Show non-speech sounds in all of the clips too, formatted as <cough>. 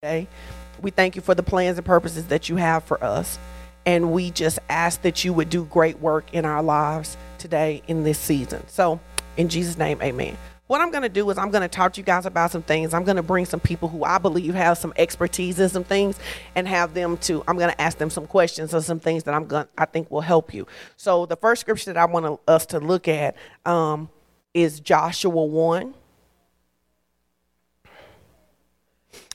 today. We thank you for the plans and purposes that you have for us. And we just ask that you would do great work in our lives today in this season. So, in Jesus' name, amen. What I'm going to do is I'm going to talk to you guys about some things. I'm going to bring some people who I believe have some expertise in some things and have them to I'm going to ask them some questions or some things that I'm going I think will help you. So the first scripture that I want us to look at um, is Joshua 1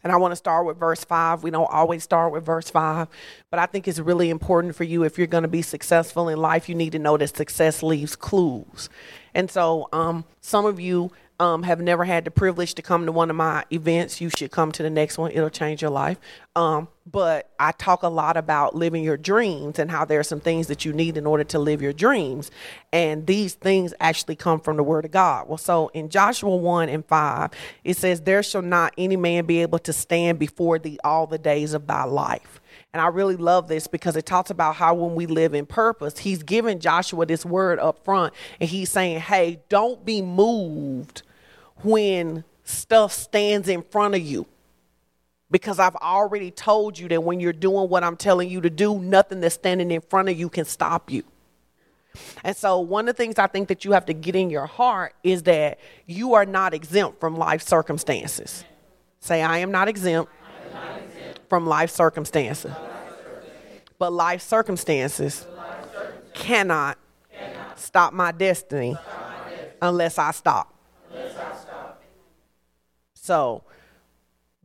And I want to start with verse 5. We don't always start with verse 5, but I think it's really important for you if you're going to be successful in life, you need to know that success leaves clues. And so, um, some of you um, have never had the privilege to come to one of my events, you should come to the next one. It'll change your life. Um, but I talk a lot about living your dreams and how there are some things that you need in order to live your dreams. And these things actually come from the Word of God. Well, so in Joshua 1 and 5, it says, There shall not any man be able to stand before thee all the days of thy life. And I really love this because it talks about how when we live in purpose, he's giving Joshua this word up front and he's saying, hey, don't be moved when stuff stands in front of you. Because I've already told you that when you're doing what I'm telling you to do, nothing that's standing in front of you can stop you. And so, one of the things I think that you have to get in your heart is that you are not exempt from life circumstances. Say, I am not exempt from life circumstances. But life circumstances cannot stop my destiny unless I stop. So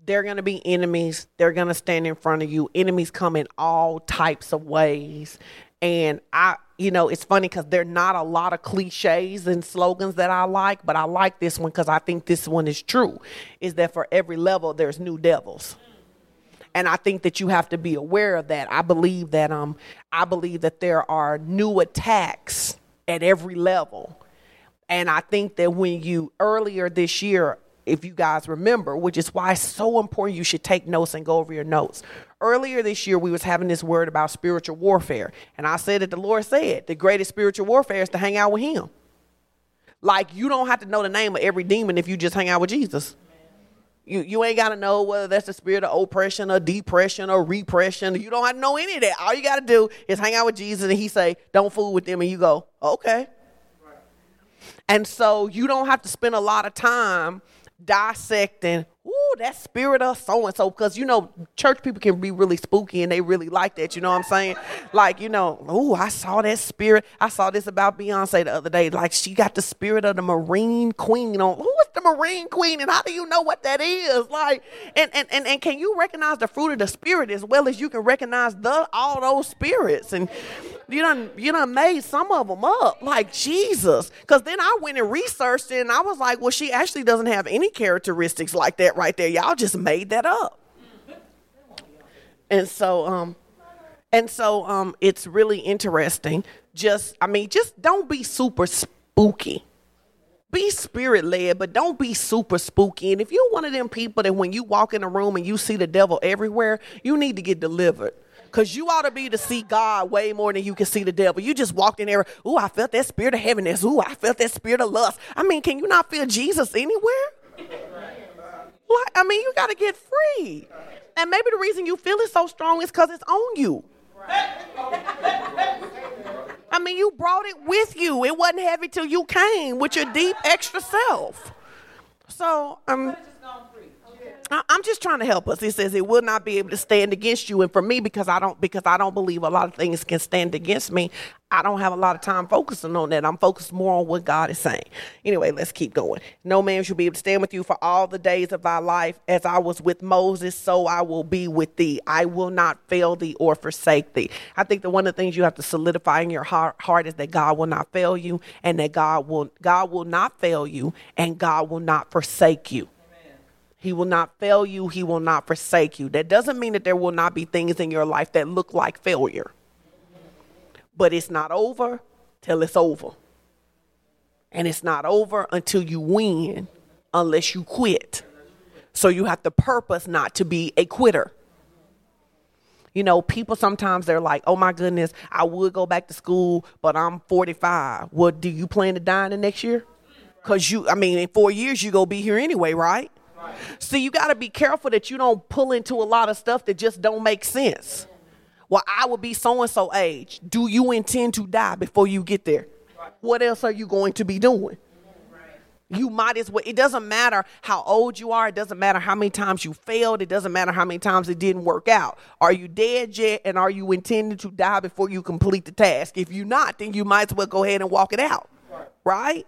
they're going to be enemies. They're going to stand in front of you. Enemies come in all types of ways. And I, you know, it's funny because there are not a lot of cliches and slogans that I like, but I like this one because I think this one is true. Is that for every level, there's new devils and I think that you have to be aware of that. I believe that um I believe that there are new attacks at every level. And I think that when you earlier this year, if you guys remember, which is why it's so important you should take notes and go over your notes. Earlier this year, we was having this word about spiritual warfare. And I said that the Lord said the greatest spiritual warfare is to hang out with him. Like you don't have to know the name of every demon if you just hang out with Jesus. You, you ain't got to know whether that's the spirit of oppression or depression or repression. You don't have to know any of that. All you got to do is hang out with Jesus and he say, don't fool with them. And you go, okay. And so you don't have to spend a lot of time dissecting ooh, that spirit of so and so. Because, you know, church people can be really spooky and they really like that. You know what I'm saying? Like, you know, ooh, I saw that spirit. I saw this about Beyonce the other day. Like, she got the spirit of the Marine Queen on. The Marine Queen? And how do you know what that is? Like, and, and, and, and can you recognize the fruit of the spirit as well as you can recognize the all those spirits? And you done you done made some of them up like jesus because then i went and researched it and i was like well she actually doesn't have any characteristics like that right there y'all just made that up and so um and so um it's really interesting just i mean just don't be super spooky be spirit led, but don't be super spooky. And if you're one of them people that when you walk in a room and you see the devil everywhere, you need to get delivered. Because you ought to be to see God way more than you can see the devil. You just walked in there, ooh, I felt that spirit of heaviness. Ooh, I felt that spirit of lust. I mean, can you not feel Jesus anywhere? Like, I mean, you got to get free. And maybe the reason you feel it so strong is because it's on you. I mean, you brought it with you. It wasn't heavy till you came with your deep extra self. So, um, I'm just trying to help us. It says it will not be able to stand against you. And for me, because I don't because I don't believe a lot of things can stand against me, I don't have a lot of time focusing on that. I'm focused more on what God is saying. Anyway, let's keep going. No man shall be able to stand with you for all the days of thy life. As I was with Moses, so I will be with thee. I will not fail thee or forsake thee. I think that one of the things you have to solidify in your heart, heart is that God will not fail you and that God will God will not fail you and God will not forsake you. He will not fail you. He will not forsake you. That doesn't mean that there will not be things in your life that look like failure. But it's not over till it's over. And it's not over until you win unless you quit. So you have to purpose not to be a quitter. You know, people sometimes they're like, oh my goodness, I would go back to school, but I'm 45. Well, do you plan to die in the next year? Because you, I mean, in four years, you go be here anyway, right? See, you got to be careful that you don't pull into a lot of stuff that just don't make sense. Well, I will be so and so age. Do you intend to die before you get there? What else are you going to be doing? You might as well. It doesn't matter how old you are. It doesn't matter how many times you failed. It doesn't matter how many times it didn't work out. Are you dead yet? And are you intending to die before you complete the task? If you're not, then you might as well go ahead and walk it out. Right?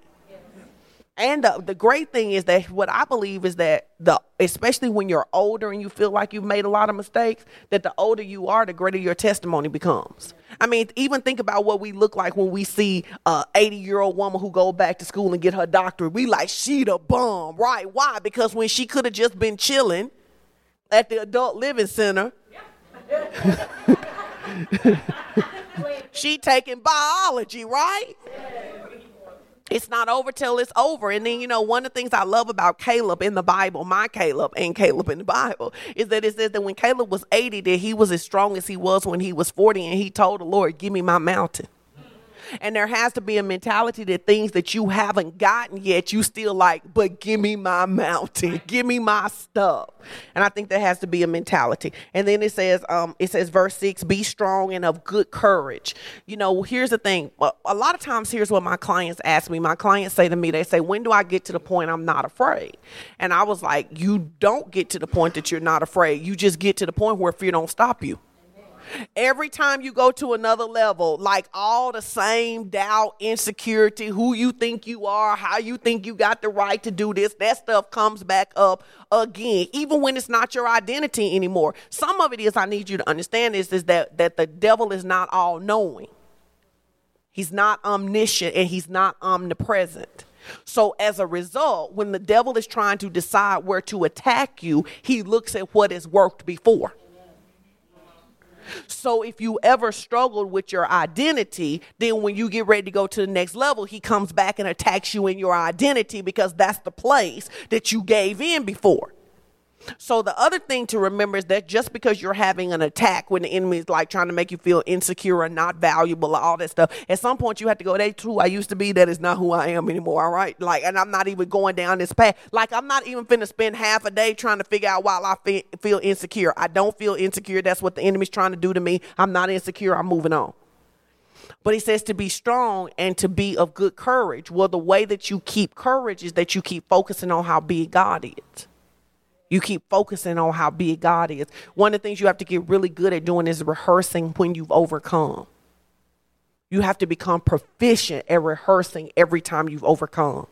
And the, the great thing is that what I believe is that the especially when you're older and you feel like you've made a lot of mistakes, that the older you are, the greater your testimony becomes. I mean, even think about what we look like when we see a 80 year old woman who go back to school and get her doctorate. We like she the bum, right? Why? Because when she could have just been chilling at the adult living center. <laughs> <laughs> she taking biology, right? It's not over till it's over. And then, you know, one of the things I love about Caleb in the Bible, my Caleb and Caleb in the Bible, is that it says that when Caleb was 80, that he was as strong as he was when he was 40, and he told the Lord, Give me my mountain. And there has to be a mentality that things that you haven't gotten yet, you still like, but give me my mountain, give me my stuff. And I think there has to be a mentality. And then it says, um, it says verse six, be strong and of good courage. You know, here's the thing. A lot of times, here's what my clients ask me. My clients say to me, they say, when do I get to the point I'm not afraid? And I was like, you don't get to the point that you're not afraid. You just get to the point where fear don't stop you. Every time you go to another level, like all the same doubt, insecurity, who you think you are, how you think you got the right to do this, that stuff comes back up again, even when it's not your identity anymore. Some of it is I need you to understand this is that that the devil is not all knowing. He's not omniscient and he's not omnipresent. So, as a result, when the devil is trying to decide where to attack you, he looks at what has worked before. So if you ever struggled with your identity, then when you get ready to go to the next level, he comes back and attacks you in your identity because that's the place that you gave in before. So the other thing to remember is that just because you're having an attack when the enemy is like trying to make you feel insecure and not valuable, or all that stuff, at some point you have to go, that's who I used to be. That is not who I am anymore. All right. Like, and I'm not even going down this path. Like, I'm not even finna spend half a day trying to figure out why I fe- feel insecure. I don't feel insecure. That's what the enemy's trying to do to me. I'm not insecure. I'm moving on. But he says to be strong and to be of good courage. Well, the way that you keep courage is that you keep focusing on how big God is. You keep focusing on how big God is. One of the things you have to get really good at doing is rehearsing when you've overcome. You have to become proficient at rehearsing every time you've overcome.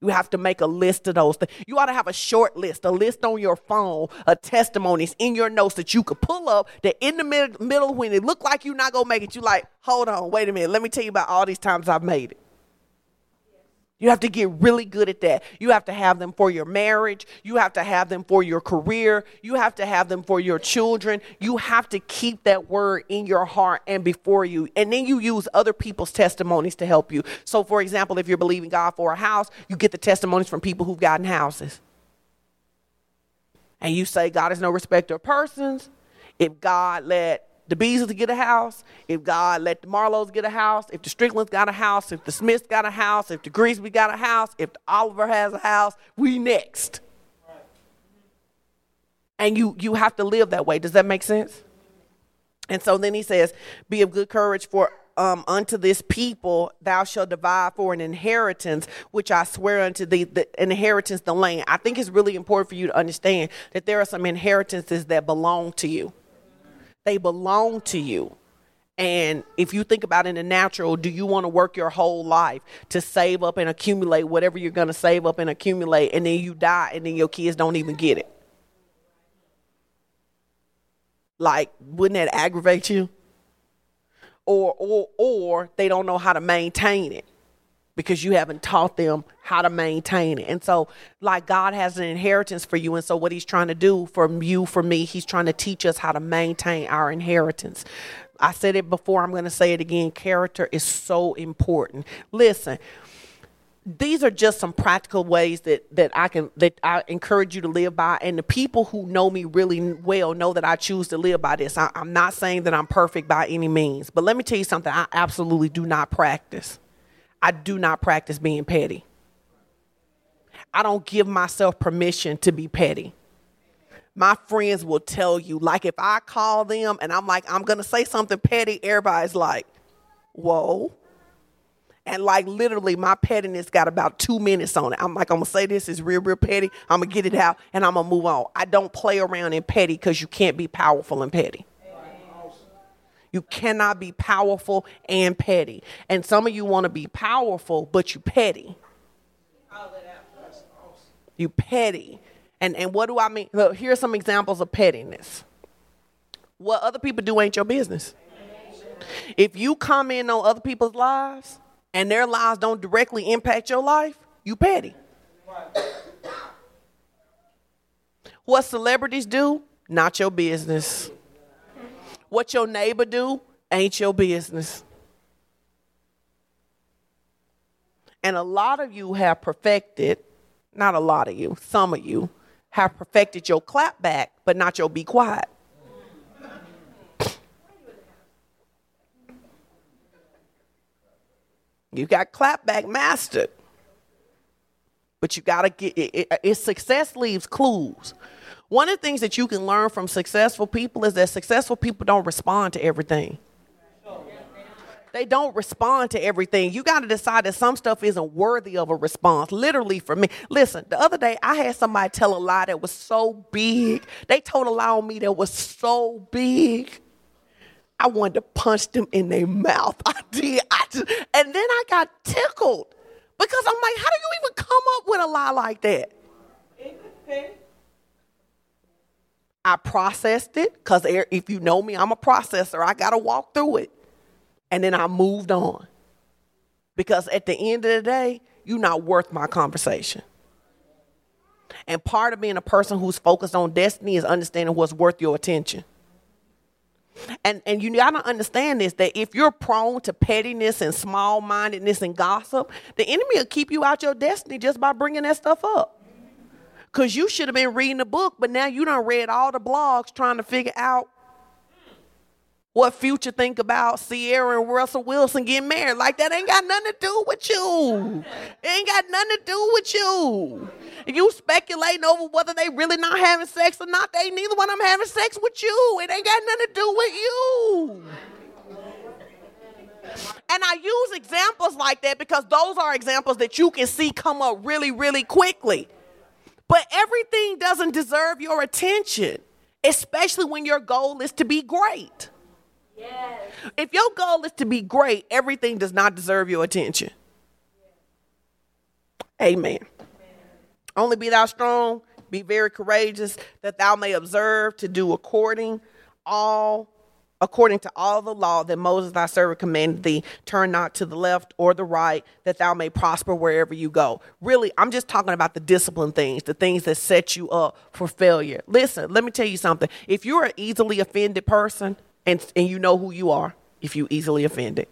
You have to make a list of those things. You ought to have a short list, a list on your phone of testimonies in your notes that you could pull up that in the mid- middle when it look like you're not going to make it, you're like, hold on, wait a minute. Let me tell you about all these times I've made it. You have to get really good at that. You have to have them for your marriage. You have to have them for your career. You have to have them for your children. You have to keep that word in your heart and before you. And then you use other people's testimonies to help you. So, for example, if you're believing God for a house, you get the testimonies from people who've gotten houses. And you say, God is no respecter of persons. If God let the Beasleys get a house, if God let the Marlows get a house, if the Stricklands got a house, if the Smiths got a house, if the Griesby got a house, if the Oliver has a house, we next. And you you have to live that way. Does that make sense? And so then he says, Be of good courage, for um, unto this people thou shalt divide for an inheritance, which I swear unto thee, the inheritance, the land. I think it's really important for you to understand that there are some inheritances that belong to you. They belong to you. And if you think about it in the natural, do you want to work your whole life to save up and accumulate whatever you're going to save up and accumulate, and then you die, and then your kids don't even get it? Like, wouldn't that aggravate you? Or, or, or they don't know how to maintain it because you haven't taught them how to maintain it. And so, like, God has an inheritance for you. And so, what He's trying to do for you, for me, He's trying to teach us how to maintain our inheritance. I said it before, I'm going to say it again. Character is so important. Listen, these are just some practical ways that that I can that I encourage you to live by. And the people who know me really well know that I choose to live by this. I, I'm not saying that I'm perfect by any means, but let me tell you something. I absolutely do not practice. I do not practice being petty. I don't give myself permission to be petty. My friends will tell you, like if I call them and I'm like, I'm gonna say something petty, everybody's like, whoa. And like literally, my pettiness got about two minutes on it. I'm like, I'm gonna say this is real, real petty. I'm gonna get it out and I'm gonna move on. I don't play around in petty because you can't be powerful and petty. You cannot be powerful and petty. And some of you want to be powerful, but you petty. You petty. And and what do I mean? Look, here are some examples of pettiness. What other people do ain't your business. If you comment on other people's lives and their lives don't directly impact your life, you petty. What celebrities do, not your business. What your neighbor do, ain't your business. And a lot of you have perfected, not a lot of you, some of you have perfected your clap back, but not your be quiet. You got clapback mastered. But you got to get it, it, it, Success leaves clues. One of the things that you can learn from successful people is that successful people don't respond to everything. They don't respond to everything. You got to decide that some stuff isn't worthy of a response. Literally, for me. Listen, the other day I had somebody tell a lie that was so big. They told a lie on me that was so big. I wanted to punch them in their mouth. <laughs> I did. I just, and then I got tickled because I'm like, how do you even come up with a lie like that? I processed it because if you know me, I'm a processor. I got to walk through it. And then I moved on. Because at the end of the day, you're not worth my conversation. And part of being a person who's focused on destiny is understanding what's worth your attention. And and you gotta understand this that if you're prone to pettiness and small mindedness and gossip, the enemy will keep you out your destiny just by bringing that stuff up. Cause you should have been reading the book, but now you don't read all the blogs trying to figure out what Future think about Ciara and Russell Wilson getting married. Like that ain't got nothing to do with you. It ain't got nothing to do with you. You speculating over whether they really not having sex or not. They neither one of them having sex with you. It ain't got nothing to do with you. And I use examples like that because those are examples that you can see come up really, really quickly. But everything doesn't deserve your attention, especially when your goal is to be great. Yes. If your goal is to be great, everything does not deserve your attention. Amen. Amen. Only be thou strong, be very courageous, that thou may observe to do according all according to all the law that Moses thy servant commanded thee, turn not to the left or the right, that thou may prosper wherever you go. Really, I'm just talking about the discipline things, the things that set you up for failure. Listen, let me tell you something. If you're an easily offended person, and and you know who you are if you easily offended.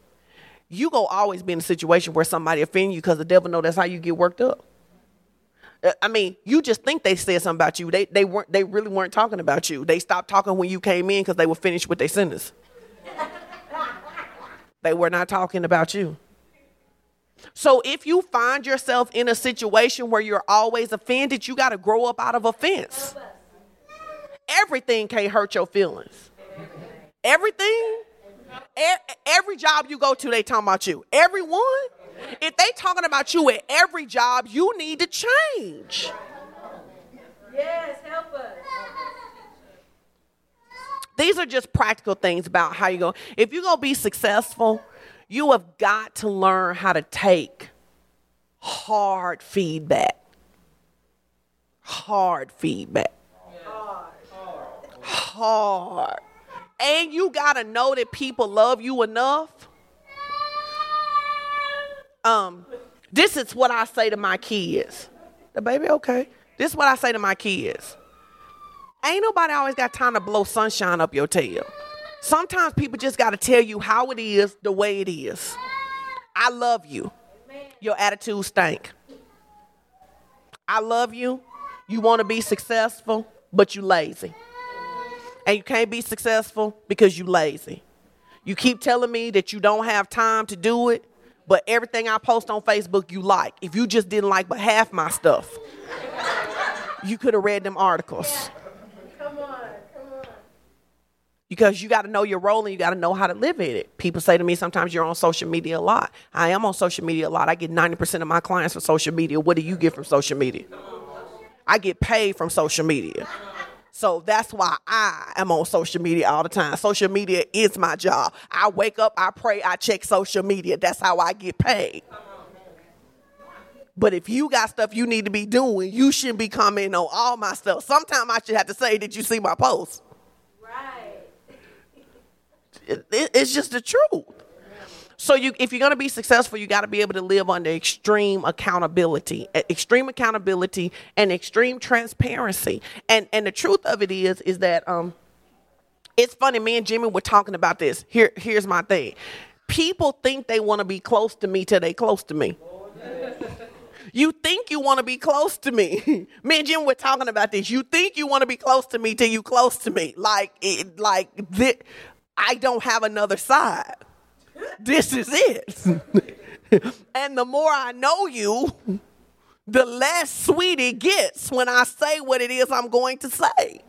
You go always be in a situation where somebody offend you because the devil know that's how you get worked up. Uh, I mean, you just think they said something about you. They they weren't. They really weren't talking about you. They stopped talking when you came in because they were finished with their sentence. <laughs> they were not talking about you. So if you find yourself in a situation where you're always offended, you got to grow up out of offense. Everything can't hurt your feelings. Everything. Every job you go to, they talking about you. Everyone. If they talking about you at every job, you need to change. Yes, help us. These are just practical things about how you go. If you're gonna be successful, you have got to learn how to take hard feedback. Hard feedback. Hard. hard and you got to know that people love you enough. Um, this is what I say to my kids. The baby, okay. This is what I say to my kids. Ain't nobody always got time to blow sunshine up your tail. Sometimes people just got to tell you how it is, the way it is. I love you. Your attitude stank. I love you. You want to be successful, but you lazy and you can't be successful because you lazy. You keep telling me that you don't have time to do it, but everything I post on Facebook you like. If you just didn't like but half my stuff, you could have read them articles. Come on, come on. Because you got to know your role and you got to know how to live in it. People say to me sometimes you're on social media a lot. I am on social media a lot. I get 90% of my clients from social media. What do you get from social media? I get paid from social media. So that's why I am on social media all the time. Social media is my job. I wake up, I pray, I check social media. That's how I get paid. But if you got stuff you need to be doing, you shouldn't be commenting on all my stuff. Sometimes I should have to say, Did you see my post? Right. it, it, it's just the truth. So you, if you're going to be successful, you got to be able to live under extreme accountability, extreme accountability, and extreme transparency. And and the truth of it is, is that um, it's funny. Me and Jimmy were talking about this. Here, here's my thing. People think they want to be close to me till they close to me. <laughs> You think you want to be close to me. <laughs> me and Jim were talking about this. You think you want to be close to me till you close to me. Like, it, like this, I don't have another side this is it. <laughs> and the more I know you, the less sweet it gets when I say what it is I'm going to say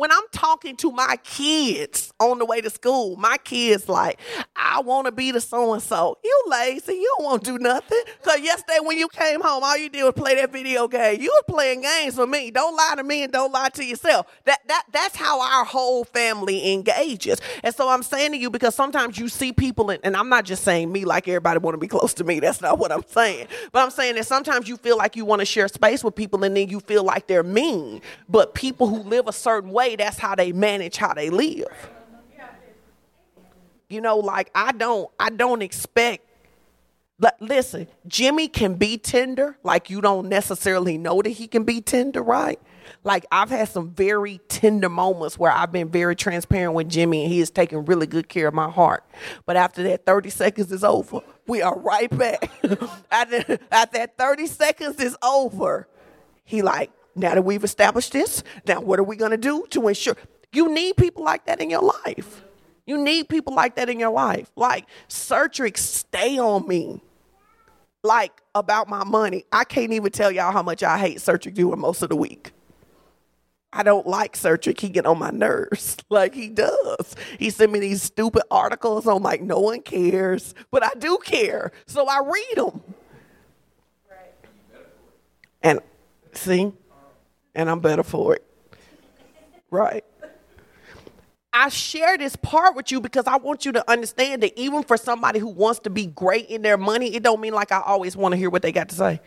when I'm talking to my kids on the way to school, my kids like, I want to be the so and so. You lazy, you don't want to do nothing. Cause yesterday when you came home, all you did was play that video game. You were playing games with me. Don't lie to me and don't lie to yourself. That that that's how our whole family engages. And so I'm saying to you because sometimes you see people, and, and I'm not just saying me like everybody want to be close to me. That's not what I'm saying. But I'm saying that sometimes you feel like you want to share space with people, and then you feel like they're mean. But people who live a certain way that's how they manage how they live. You know, like I don't I don't expect listen, Jimmy can be tender, like you don't necessarily know that he can be tender, right? Like I've had some very tender moments where I've been very transparent with Jimmy and he is taking really good care of my heart. But after that 30 seconds is over, we are right back. <laughs> after, after that 30 seconds is over, he like, now that we've established this, now what are we going to do to ensure? You need people like that in your life. You need people like that in your life. Like, Sertric, stay on me. Like, about my money. I can't even tell y'all how much I hate Sertric doing most of the week. I don't like Sertric. He get on my nerves <laughs> like he does. He send me these stupid articles on like no one cares, but I do care, so I read them. Right. And see, and I'm better for it. Right. I share this part with you because I want you to understand that even for somebody who wants to be great in their money, it don't mean like I always want to hear what they got to say.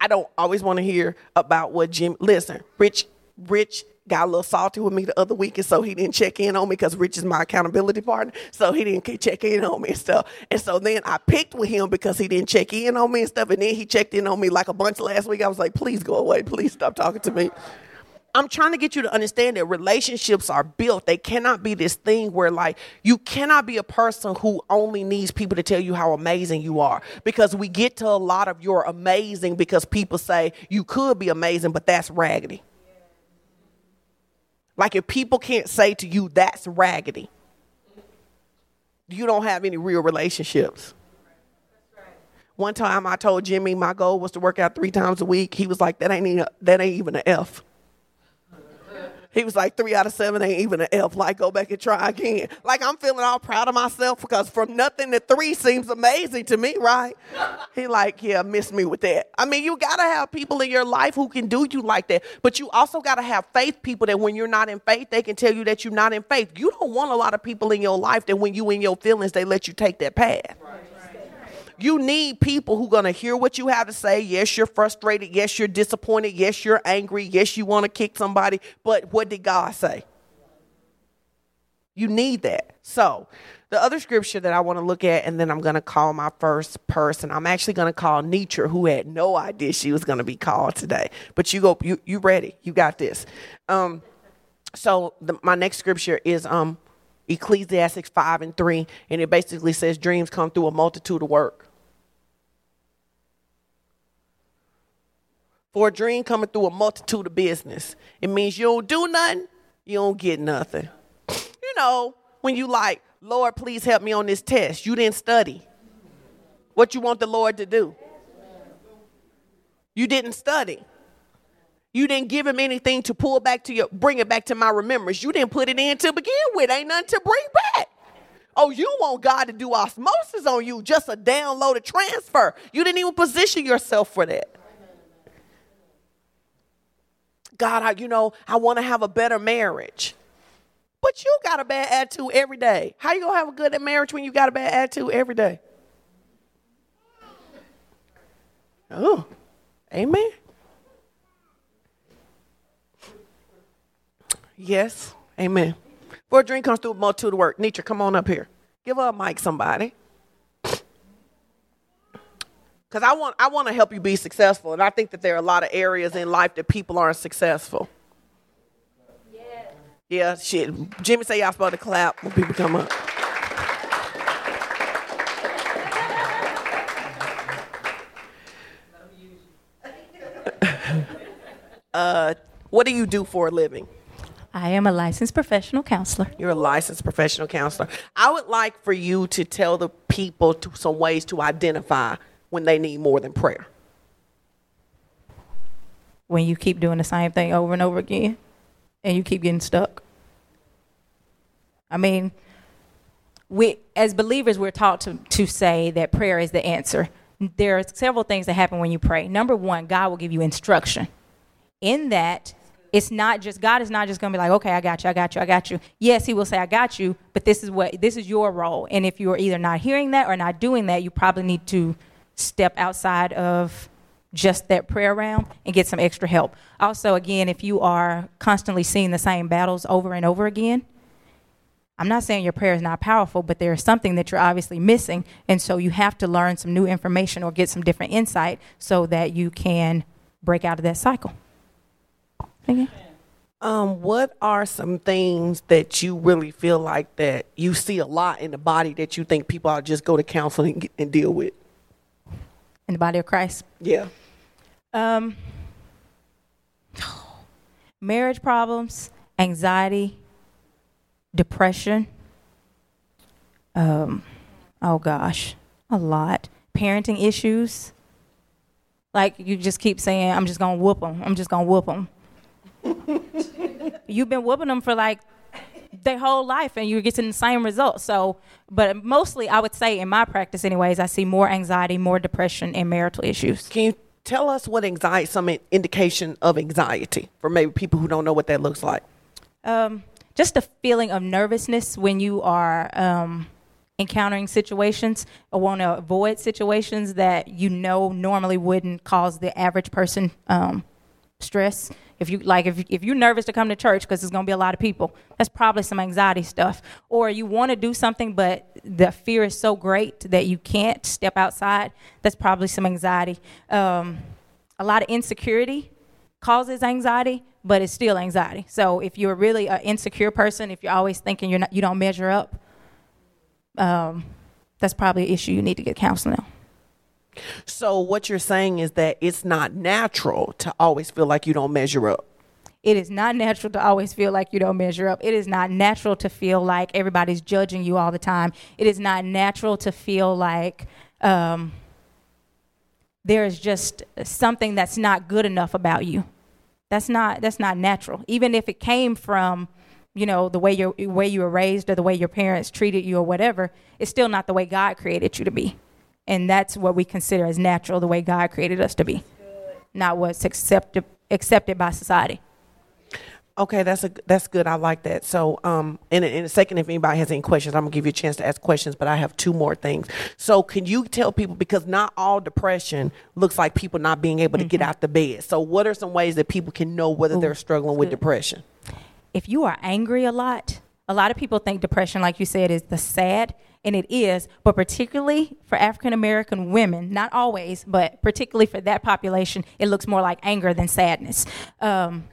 I don't always want to hear about what Jim. Listen, Rich, Rich got a little salty with me the other week, and so he didn't check in on me because Rich is my accountability partner. So he didn't check in on me and stuff. And so then I picked with him because he didn't check in on me and stuff. And then he checked in on me like a bunch last week. I was like, please go away. Please stop talking to me. I'm trying to get you to understand that relationships are built. They cannot be this thing where, like, you cannot be a person who only needs people to tell you how amazing you are. Because we get to a lot of you're amazing because people say you could be amazing, but that's raggedy. Like if people can't say to you, that's raggedy, you don't have any real relationships. One time I told Jimmy my goal was to work out three times a week. He was like, that ain't even, that ain't even an F. He was like, three out of seven ain't even an F. Like, go back and try again. Like, I'm feeling all proud of myself because from nothing to three seems amazing to me, right? He like, yeah, miss me with that. I mean, you gotta have people in your life who can do you like that. But you also gotta have faith people that when you're not in faith, they can tell you that you're not in faith. You don't want a lot of people in your life that when you in your feelings, they let you take that path. Right. You need people who are going to hear what you have to say. Yes, you're frustrated. Yes, you're disappointed. Yes, you're angry. Yes, you want to kick somebody. But what did God say? You need that. So, the other scripture that I want to look at, and then I'm going to call my first person. I'm actually going to call Nietzsche, who had no idea she was going to be called today. But you go, you you ready? You got this. Um, so the, my next scripture is um Ecclesiastics five and three, and it basically says dreams come through a multitude of work. For a dream coming through a multitude of business. It means you don't do nothing, you don't get nothing. <laughs> You know, when you like Lord, please help me on this test. You didn't study. What you want the Lord to do? You didn't study. You didn't give him anything to pull back to your bring it back to my remembrance. You didn't put it in to begin with. Ain't nothing to bring back. Oh, you want God to do osmosis on you, just a download, a transfer. You didn't even position yourself for that. God, I, you know, I want to have a better marriage. But you got a bad attitude every day. How you gonna have a good marriage when you got a bad attitude every day? Oh, amen. Yes, amen. Before a dream comes through, a multitude of work. Nietzsche, come on up here. Give her a mic, somebody. Because I want, I want to help you be successful. And I think that there are a lot of areas in life that people aren't successful. Yeah. Yeah, shit. Jimmy say y'all supposed to clap when people come up. <laughs> uh, what do you do for a living? I am a licensed professional counselor. You're a licensed professional counselor. I would like for you to tell the people to, some ways to identify when they need more than prayer. When you keep doing the same thing over and over again and you keep getting stuck. I mean, we as believers we're taught to, to say that prayer is the answer. There are several things that happen when you pray. Number one, God will give you instruction. In that, it's not just God is not just going to be like, okay, I got you, I got you, I got you. Yes, He will say, I got you, but this is what this is your role. And if you are either not hearing that or not doing that, you probably need to step outside of just that prayer realm and get some extra help. Also, again, if you are constantly seeing the same battles over and over again, I'm not saying your prayer is not powerful, but there is something that you're obviously missing. And so you have to learn some new information or get some different insight so that you can break out of that cycle. Okay. Um, what are some things that you really feel like that you see a lot in the body that you think people ought to just go to counseling and deal with? In the body of Christ? Yeah. Um, marriage problems, anxiety, depression. Um, oh gosh, a lot. Parenting issues. Like you just keep saying, I'm just gonna whoop them. I'm just gonna whoop them. <laughs> You've been whooping them for like their whole life and you're getting the same results. So, but mostly I would say in my practice, anyways, I see more anxiety, more depression, and marital issues. Can you tell us what anxiety, some indication of anxiety for maybe people who don't know what that looks like? Um, just a feeling of nervousness when you are um, encountering situations or want to avoid situations that you know normally wouldn't cause the average person um, stress if you like, if if you're nervous to come to church because there's gonna be a lot of people, that's probably some anxiety stuff. Or you want to do something, but the fear is so great that you can't step outside. That's probably some anxiety. Um, a lot of insecurity causes anxiety, but it's still anxiety. So if you're really an insecure person, if you're always thinking you're not, you don't measure up, um, that's probably an issue you need to get counseling on. So what you're saying is that it's not natural to always feel like you don't measure up. It is not natural to always feel like you don't measure up. It is not natural to feel like everybody's judging you all the time. It is not natural to feel like um, there is just something that's not good enough about you. That's not that's not natural. Even if it came from, you know, the way you way you were raised or the way your parents treated you or whatever, it's still not the way God created you to be. And that's what we consider as natural, the way God created us to be, not what's accepted accepted by society. Okay, that's a that's good. I like that. So, um, in a, in a second, if anybody has any questions, I'm gonna give you a chance to ask questions. But I have two more things. So, can you tell people because not all depression looks like people not being able to mm-hmm. get out the bed. So, what are some ways that people can know whether Ooh, they're struggling with depression? If you are angry a lot, a lot of people think depression, like you said, is the sad and it is, but particularly for African American women, not always, but particularly for that population, it looks more like anger than sadness. Um,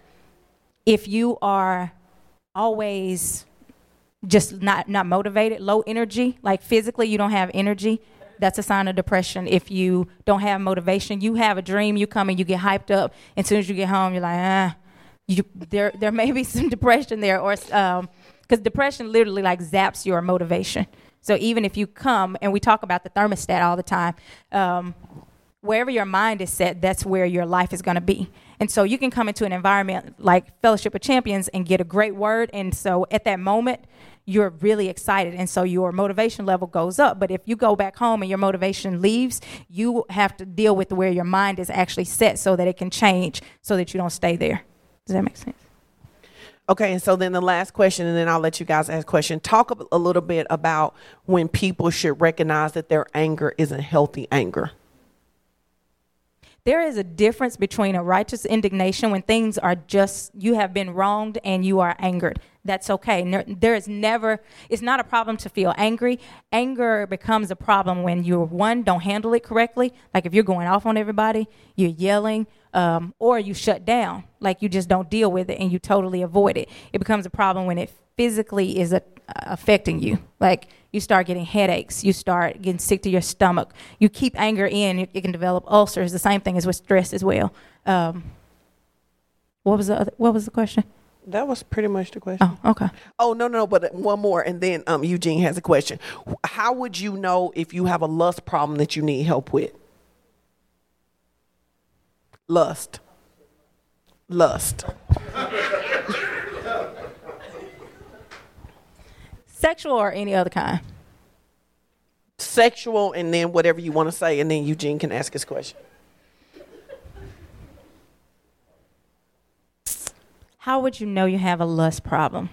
if you are always just not not motivated, low energy, like physically you don't have energy, that's a sign of depression. If you don't have motivation, you have a dream, you come and you get hyped up, and as soon as you get home, you're like, ah, you, there there may be some <laughs> depression there, or um, because depression literally like zaps your motivation. So even if you come and we talk about the thermostat all the time, um, wherever your mind is set, that's where your life is going to be. And so you can come into an environment like Fellowship of Champions and get a great word. And so at that moment, you're really excited. And so your motivation level goes up. But if you go back home and your motivation leaves, you have to deal with where your mind is actually set so that it can change so that you don't stay there. Does that make sense? Okay, and so then the last question, and then I'll let you guys ask question. Talk a little bit about when people should recognize that their anger isn't healthy anger. There is a difference between a righteous indignation when things are just, you have been wronged and you are angered. That's okay. There is never, it's not a problem to feel angry. Anger becomes a problem when you're one, don't handle it correctly. Like if you're going off on everybody, you're yelling, um, or you shut down. Like you just don't deal with it and you totally avoid it. It becomes a problem when it physically is a, affecting you. Like you start getting headaches, you start getting sick to your stomach. You keep anger in, you, you can develop ulcers. The same thing is with stress as well. Um, what was the other, what was the question? That was pretty much the question. Oh, okay. Oh no, no, but one more, and then um, Eugene has a question. How would you know if you have a lust problem that you need help with? Lust. Lust. Sexual or any other kind? Sexual, and then whatever you want to say, and then Eugene can ask his question. How would you know you have a lust problem?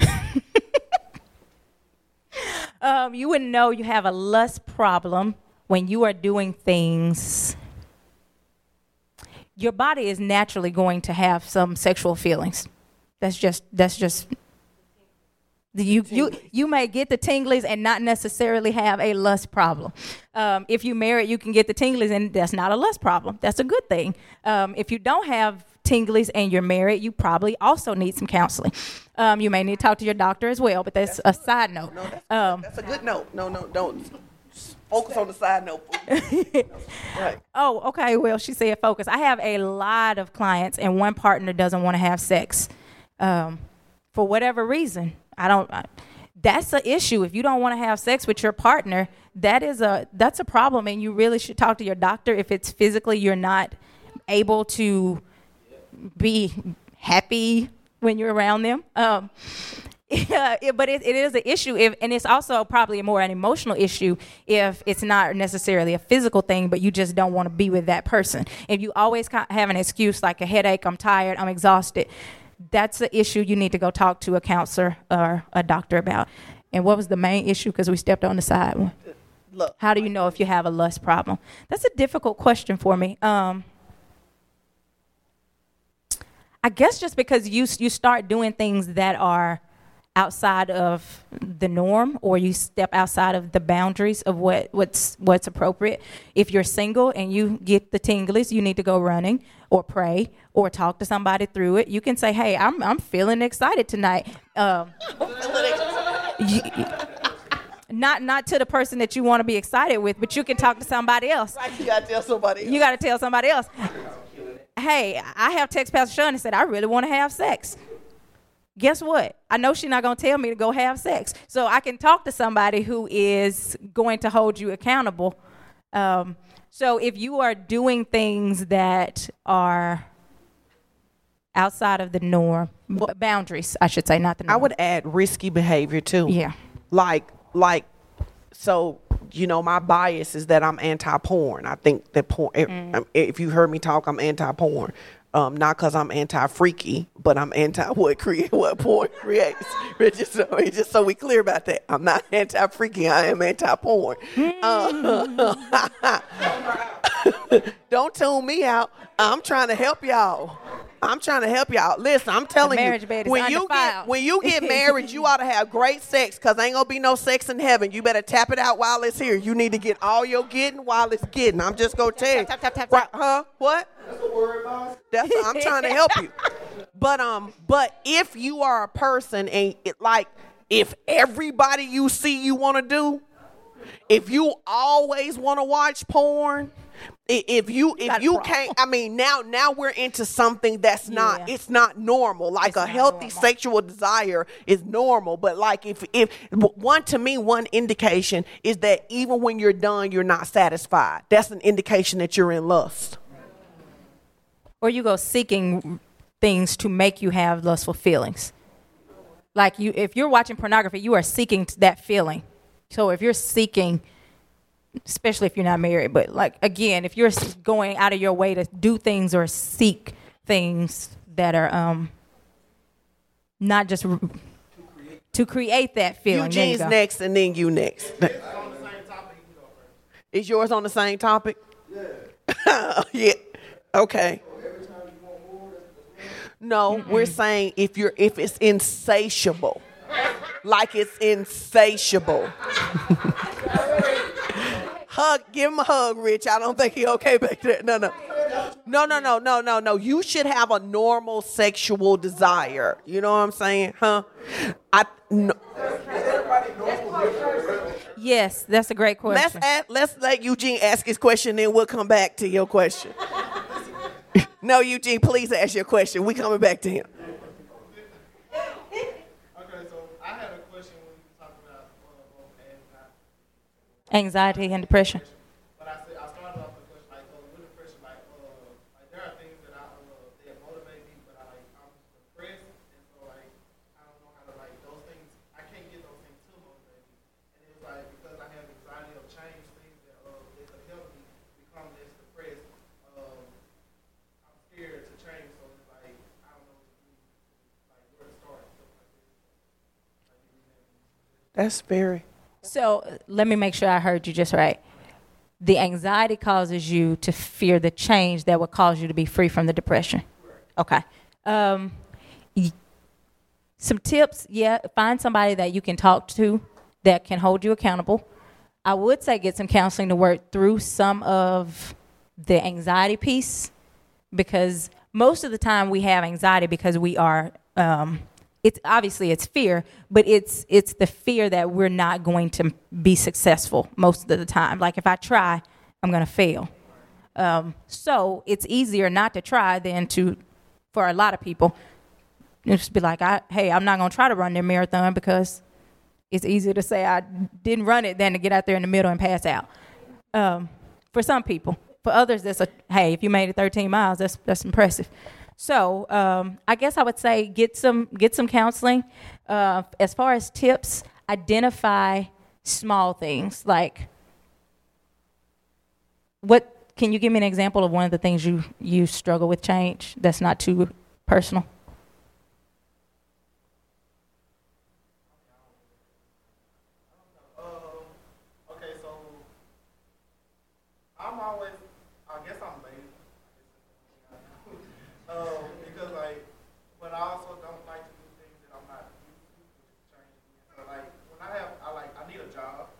<laughs> um, you would know you have a lust problem when you are doing things. Your body is naturally going to have some sexual feelings. That's just that's just you you you may get the tinglies and not necessarily have a lust problem. Um, if you married, you can get the tinglies and that's not a lust problem. That's a good thing. Um, if you don't have tinglies and you're married, you probably also need some counseling. Um, you may need to talk to your doctor as well, but that's, that's a side note. No, that's, um, that's, a good note. No, no, don't focus on the side note. <laughs> right. Oh, okay. Well, she said focus. I have a lot of clients, and one partner doesn't want to have sex um, for whatever reason. I don't. I, that's an issue. If you don't want to have sex with your partner, that is a that's a problem, and you really should talk to your doctor if it's physically you're not able to be happy when you're around them. Um, <laughs> yeah, but it, it is an issue, if, and it's also probably more an emotional issue if it's not necessarily a physical thing, but you just don't want to be with that person. If you always have an excuse like a headache, I'm tired, I'm exhausted, that's the issue you need to go talk to a counselor or a doctor about. And what was the main issue? Because we stepped on the side. one. Look, How do you know if you have a lust problem? That's a difficult question for me. Um, I guess just because you you start doing things that are outside of the norm or you step outside of the boundaries of what, what's what's appropriate. If you're single and you get the tinglies, you need to go running or pray or talk to somebody through it. You can say, "Hey, I'm I'm feeling excited tonight." Um, you, not not to the person that you want to be excited with, but you can talk to somebody else. Right, you gotta tell somebody. Else. You gotta tell somebody else. Hey, I have text Pastor Sean and said I really want to have sex guess what? I know she's not going to tell me to go have sex. So I can talk to somebody who is going to hold you accountable. Um, so if you are doing things that are outside of the norm, boundaries, I should say, not the norm. I would add risky behavior too. Yeah. Like, like, so you know, my bias is that I'm anti-porn. I think that porn. Mm. If, if you heard me talk, I'm anti-porn. Um, not because I'm anti-freaky, but I'm anti <laughs> what create what porn <laughs> creates. just so, just so we clear about that, I'm not <laughs> anti-freaky. I am anti-porn. Uh, don't tune me out. I'm trying to help y'all. I'm trying to help y'all. Listen, I'm telling you, when you get when you get married, you ought to have great sex because ain't gonna be no sex in heaven. You better tap it out while it's here. You need to get all your getting while it's getting. I'm just gonna tell you, tap, tap, tap, right, huh? What? That's a word, boss. That's I'm trying to <laughs> help you. But um, but if you are a person and it, like if everybody you see you want to do, if you always want to watch porn If you if you can't, I mean, now now we're into something that's not Yeah. it's not normal. Like It's a healthy normal. sexual desire is normal, but like if if one to me one indication is that even when you're done, you're not satisfied. That's an indication that you're in lust. or you go seeking things to make you have lustful feelings. Like you, if you're watching pornography, you are seeking that feeling. So if you're seeking, especially if you're not married, but like again, if you're going out of your way to do things or seek things that are um not just r- to create that feeling. There you Eugene's next, and then you next. Is yours on the same topic? Yeah. <laughs> yeah. Okay. No, we're saying if you're if it's insatiable, like it's insatiable. <laughs> hug, give him a hug, Rich. I don't think he okay back there. No, no, no, no, no, no, no, no. You should have a normal sexual desire. You know what I'm saying, huh? I no. Yes, that's a great question. Let's ask, let's let Eugene ask his question, then we'll come back to your question. <laughs> no, Eugene, please ask your question. We coming back to him. Okay, so I had a question when you talked about uh, both anxiety, Anxiety and depression. but I said I started off with question like uh, with depression, like uh, like there are things that I uh, that motivate me, but I like I'm depressed, and so like I don't know how to like those things. I can't get those things to motivate me, and it was like because I have anxiety of change, things that uh that could help me become less depressed. Um, I'm scared to change, so it's like I don't know what to do, like where to start, stuff like this. Like, you know, That's very. So let me make sure I heard you just right. The anxiety causes you to fear the change that would cause you to be free from the depression. Okay. Um, some tips, yeah. Find somebody that you can talk to that can hold you accountable. I would say get some counseling to work through some of the anxiety piece because most of the time we have anxiety because we are um, it's obviously it's fear but it's it's the fear that we're not going to be successful most of the time like if i try i'm going to fail um, so it's easier not to try than to for a lot of people just be like I, hey i'm not going to try to run their marathon because it's easier to say i didn't run it than to get out there in the middle and pass out um, for some people. For others, that's a hey. If you made it 13 miles, that's that's impressive. So um, I guess I would say get some get some counseling. Uh, as far as tips, identify small things like what. Can you give me an example of one of the things you you struggle with change that's not too personal? Um, okay, so I'm always, I guess I'm lazy. um, because like, but I also don't like to do things that I'm not used to, which is changing. So like, when I have, I like, I need a job,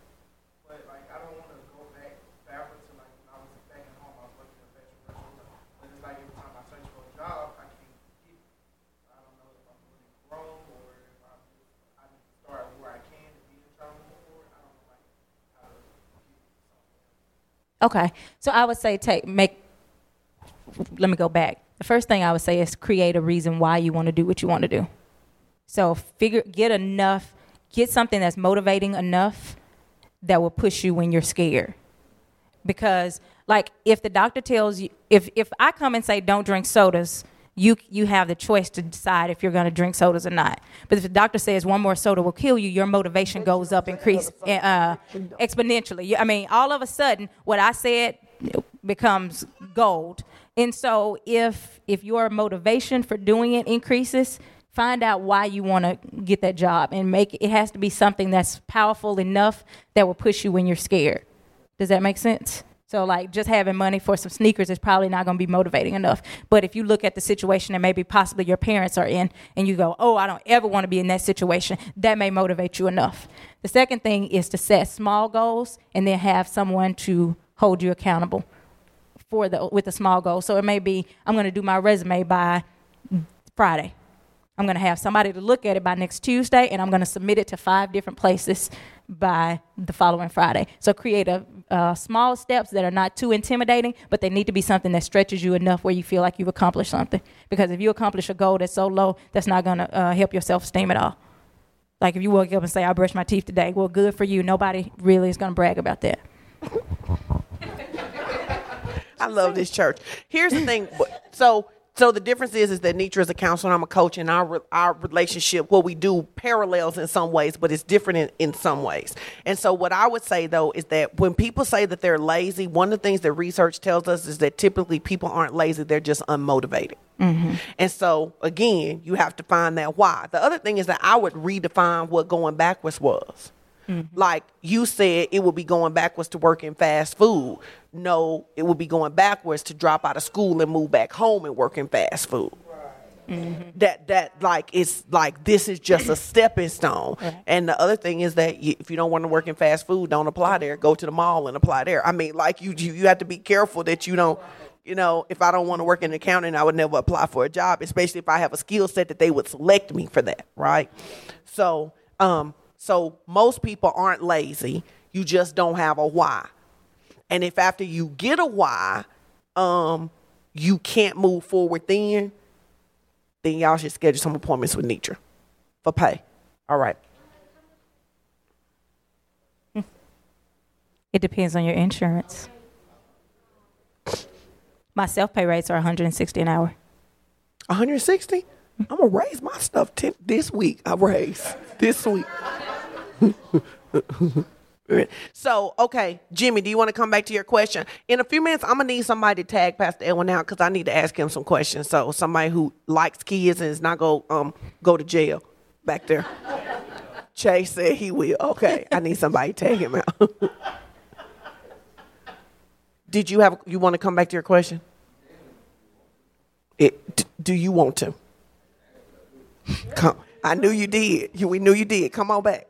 but like, I don't want to go back backwards to like when I was back at home, I was working in a fashion restaurant. But it's like every time I search for a job, I can't get it. I don't know if I'm going to grow or if I'm just, I need to start where I can to be in trouble before. I don't know like how to get something. Okay, so I would say take make. Let me go back. The first thing I would say is create a reason why you want to do what you want to do. So figure get enough, get something that's motivating enough that will push you when you're scared. Because like if the doctor tells you if if I come and say don't drink sodas, you you have the choice to decide if you're going to drink sodas or not. But if the doctor says one more soda will kill you, your motivation goes up increase uh, exponentially. I mean, all of a sudden, what I said becomes gold. And so, if if your motivation for doing it increases, find out why you want to get that job and make it has to be something that's powerful enough that will push you when you're scared. Does that make sense? So like just having money for some sneakers is probably not going to be motivating enough. But if you look at the situation that maybe possibly your parents are in and you go, "Oh, I don't ever want to be in that situation." That may motivate you enough. The second thing is to set small goals and then have someone to hold you accountable for the with the small goal. So it may be I'm going to do my resume by Friday. I'm going to have somebody to look at it by next Tuesday, and I'm going to submit it to five different places by the following Friday. So create a uh, small steps that are not too intimidating, but they need to be something that stretches you enough where you feel like you've accomplished something. Because if you accomplish a goal that's so low, that's not going to uh, help your self esteem at all. Like if you wake up and say, "I brushed my teeth today," well, good for you. Nobody really is going to brag about that. <laughs> I love this church. Here's the thing. So so the difference is is that Nitra is a counselor, and I'm a coach, and our our relationship, what we do, parallels in some ways, but it's different in, in some ways. And so what I would say though is that when people say that they're lazy, one of the things that research tells us is that typically people aren't lazy; they're just unmotivated. Mm-hmm. And so again, you have to find that why. The other thing is that I would redefine what going backwards was. Mm-hmm. Like you said, it would be going backwards to work in fast food. No, it would be going backwards to drop out of school and move back home and work in fast food. Mm-hmm. That that like it's like this is just a stepping stone. And the other thing is that you, if you don't want to work in fast food, don't apply there. Go to the mall and apply there. I mean, like you you, you have to be careful that you don't. You know, if I don't want to work in accounting, I would never apply for a job, especially if I have a skill set that they would select me for that, right? So, um, so most people aren't lazy. You just don't have a why. And if after you get a why, um, you can't move forward then, then y'all should schedule some appointments with Nitra for pay. All right. It depends on your insurance. My self pay rates are 160 an hour. 160? I'm gonna raise my stuff t- this week. I raise this week. So, okay, Jimmy, do you want to come back to your question? In a few minutes, I'm gonna need somebody to tag Pastor Edwin out because I need to ask him some questions. So, somebody who likes kids and is not go um go to jail back there. Chase said he will. Okay, I need somebody to tag him out. Did you have you want to come back to your question? It, do you want to? Come. I knew you did. We knew you did. Come on back.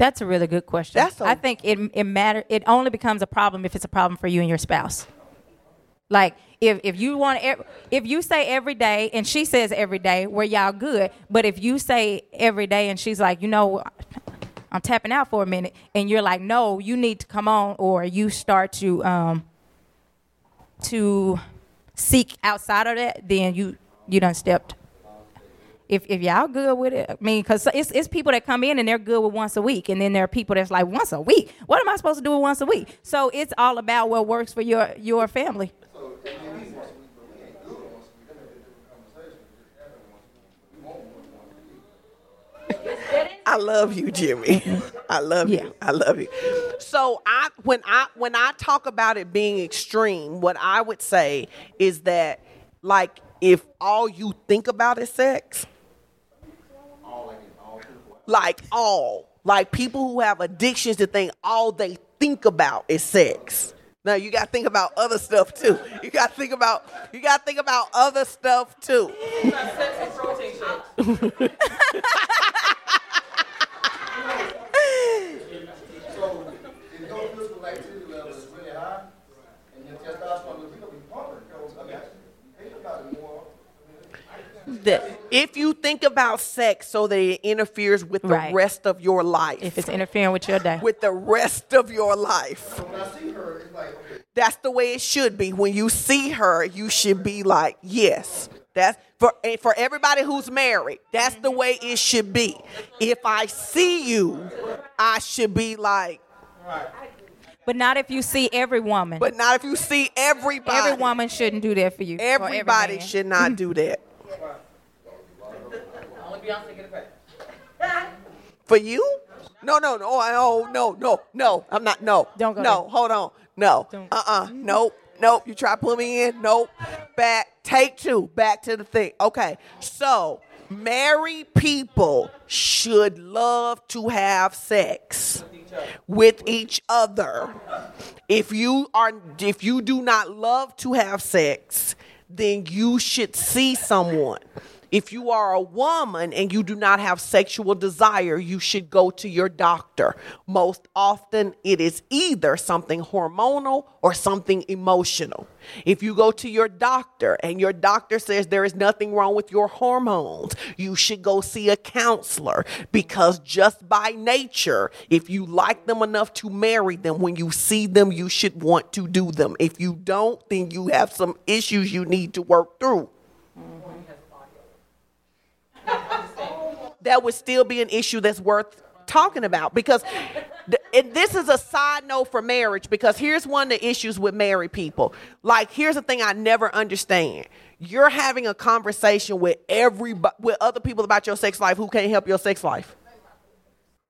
That's a really good question. That's a, I think it it matter. It only becomes a problem if it's a problem for you and your spouse. Like if if you want if you say every day and she says every day, where y'all good. But if you say every day and she's like, you know, I'm tapping out for a minute, and you're like, no, you need to come on, or you start to um to seek outside of that, then you you done stepped if, if y'all good with it, I mean, because it's, it's people that come in and they're good with once a week, and then there are people that's like once a week. What am I supposed to do with once a week? So it's all about what works for your your family. I love you, Jimmy. I love yeah. you. I love you. So I when I when I talk about it being extreme, what I would say is that like if all you think about is sex, like all. Like people who have addictions to think all they think about is sex. Now you gotta think about other stuff too. You gotta think about you gotta think about other stuff too. <laughs> sex and protein shakes. the, if you think about sex so that it interferes with the right. rest of your life. If it's interfering with your day. With the rest of your life. That's the way it should be. When you see her, you should be like, yes. That's for for everybody who's married. That's the way it should be. If I see you, I should be like but not if you see every woman. But not if you see everybody. Every woman shouldn't do that for you. Everybody should not do that. <laughs> Beyonce get a <laughs> For you? No, no, no, oh, no, no, no. I'm not. No, don't go. No, there. hold on. No. Uh uh Nope. Nope. You try to pull me in. Nope. Back. Take two. Back to the thing. Okay. So married people should love to have sex with each other. If you are if you do not love to have sex, then you should see someone If you are a woman and you do not have sexual desire, you should go to your doctor. Most often, it is either something hormonal or something emotional. If you go to your doctor and your doctor says there is nothing wrong with your hormones, you should go see a counselor because just by nature, if you like them enough to marry them, when you see them, you should want to do them. If you don't, then you have some issues you need to work through. That would still be an issue that's worth talking about because and this is a side note for marriage because here's one of the issues with married people. Like here's the thing i never understand. You're having a conversation with everybody with other people about your sex life who can't help your sex life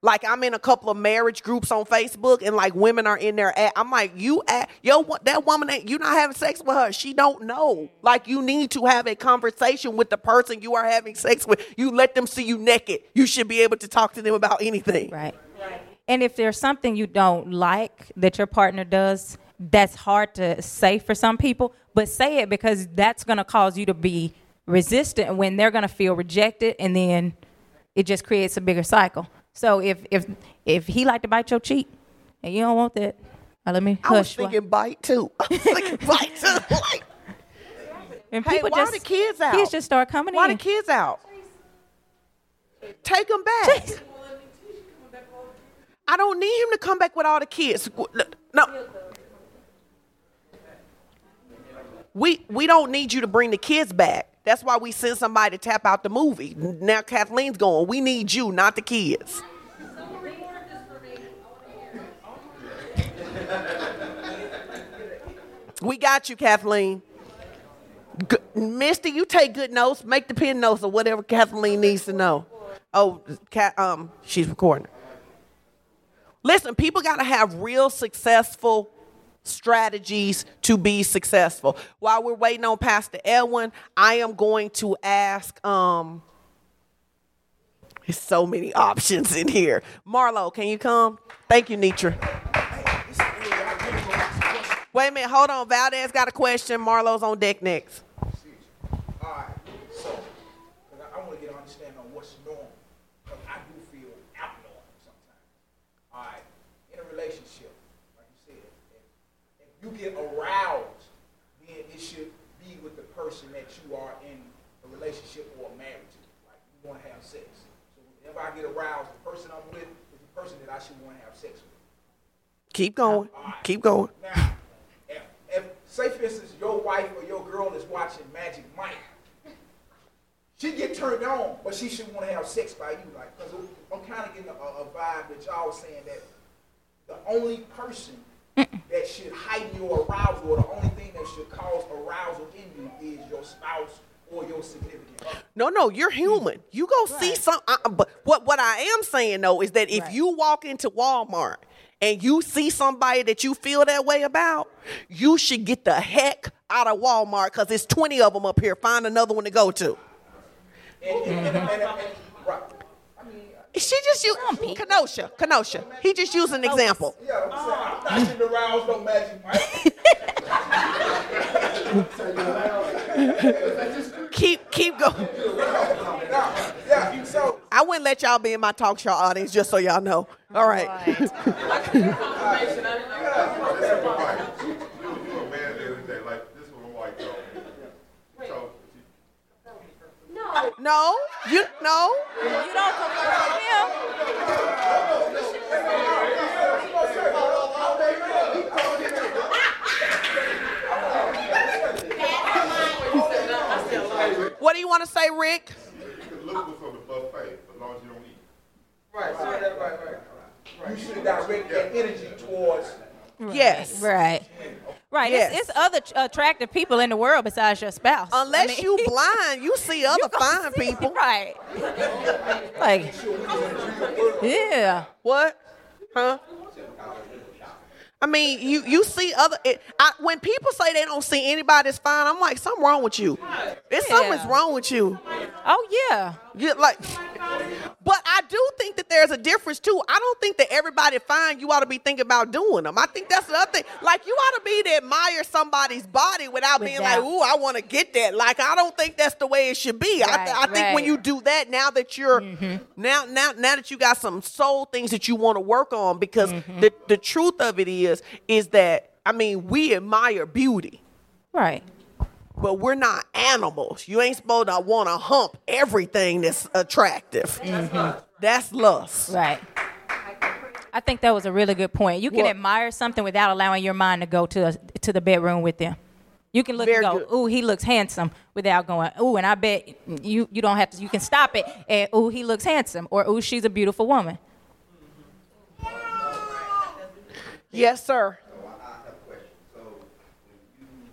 like I'm in a couple of marriage groups on Facebook, and like women are in there. At, I'm like, you, at, yo, that woman, ain't- you not having sex with her. She don't know. Like you need to have a conversation with the person you are having sex with. You let them see you naked. You should be able to talk to them about anything. Right. And if there's something you don't like that your partner does, that's hard to say for some people, but say it because that's going to cause you to be resistant when they're going to feel rejected and then it just creates a bigger cycle. So if if if he like to bite your cheek and you don't want that, uh, let me I was hush. thinking bite too. <laughs> I was thinking <laughs> bite too. <laughs> Like, and hey, people why just the kids out? Kids just start coming why in. the kids out? Take them back. I don't need him to come back with all the kids. No. We we don't need you to bring the kids back. That's why we send somebody to tap out the movie. Now Kathleen's going. We need you, not the kids. We got you, Kathleen. G- Misty, you take good notes. Make the pen notes or whatever Kathleen needs to know. Oh, um, she's recording. Listen, people got to have real successful strategies to be successful. While we're waiting on Pastor Edwin, I am going to ask. Um, there's so many <laughs> options in here. Marlo, can you come? Thank you, Nitra. Wait a minute, hold on. Valdez got a question. Marlo's on deck next. All right, so 'cause I, I want to get an understanding on what's normal, because I do feel abnormal sometimes. All right, in a relationship, like you said, if, if you get aroused, then it should be with the person that you are in a relationship or married to. Like you want to have sex. So whenever I get aroused, the person I'm with is the person that I should want to have sex with. Keep going. Keep going. Now, if, if say for instance your wife or your girl is watching Magic Mike, she get turned on, but she should want to have sex by you, like because I'm kind of getting a, a vibe that y'all saying that the only person that should heighten your arousal, or the only thing that should cause arousal in you, is your spouse or your significant other. No, no, you're human. You go see some. Uh, but what what I am saying though is that if Right. you walk into Walmart and you see somebody that you feel that way about, you should get the heck out of Walmart because there's 20 of them up here. Find another one to go to. And, and, and, and, and, right. I She just used Kenosha. Kenosha. He just used an example. yeah, I'm saying I'm not getting aroused no Magic Mike. Keep keep going. I wouldn't let y'all be in my talk show audience just so y'all know. All right. <laughs> You a man the other day, like this is what my wife told me. So she, No, you no. You don't confirm him. What do you want to say, Rick? you look what's the buffet as long as you don't eat. Right, right, right, right, right. You should direct that energy towards. Yes. Right. Right. Yes. It's, it's other uh, attractive people in the world besides your spouse. I Unless mean- you <laughs> blind, you see other fine see- people. Right. Like, yeah. What? Huh? I mean, you you see other. It, I, when people say they don't see anybody that's fine, I'm like, something wrong with you. It's Yeah. something's wrong with you. Oh, yeah. You like, But I do think that there's a difference too. I don't think that everybody fine you ought to be thinking about doing them. I think that's the other thing. Like you ought to be to admire somebody's body without, being like, "Ooh, I want to get that." Like I don't think that's the way it should be. I, th- Right, think when. Mm-hmm. you do that, now that you're now now now that you got some soul things that you want to work on, because Mm-hmm. the the truth of it is is that I mean we admire beauty Right. But we're not animals. You ain't supposed to want to hump everything that's attractive. Mm-hmm. That's lust. Right. I think that was a really good point. You can What? admire something without allowing your mind to go to to the bedroom with them. You can look Very and good. "Ooh, he looks handsome," without going, "Ooh," and I bet you you don't have to. You can stop it and, "Ooh, he looks handsome," or "Ooh, she's a beautiful woman." Yes, sir. So I, I have a question. So when you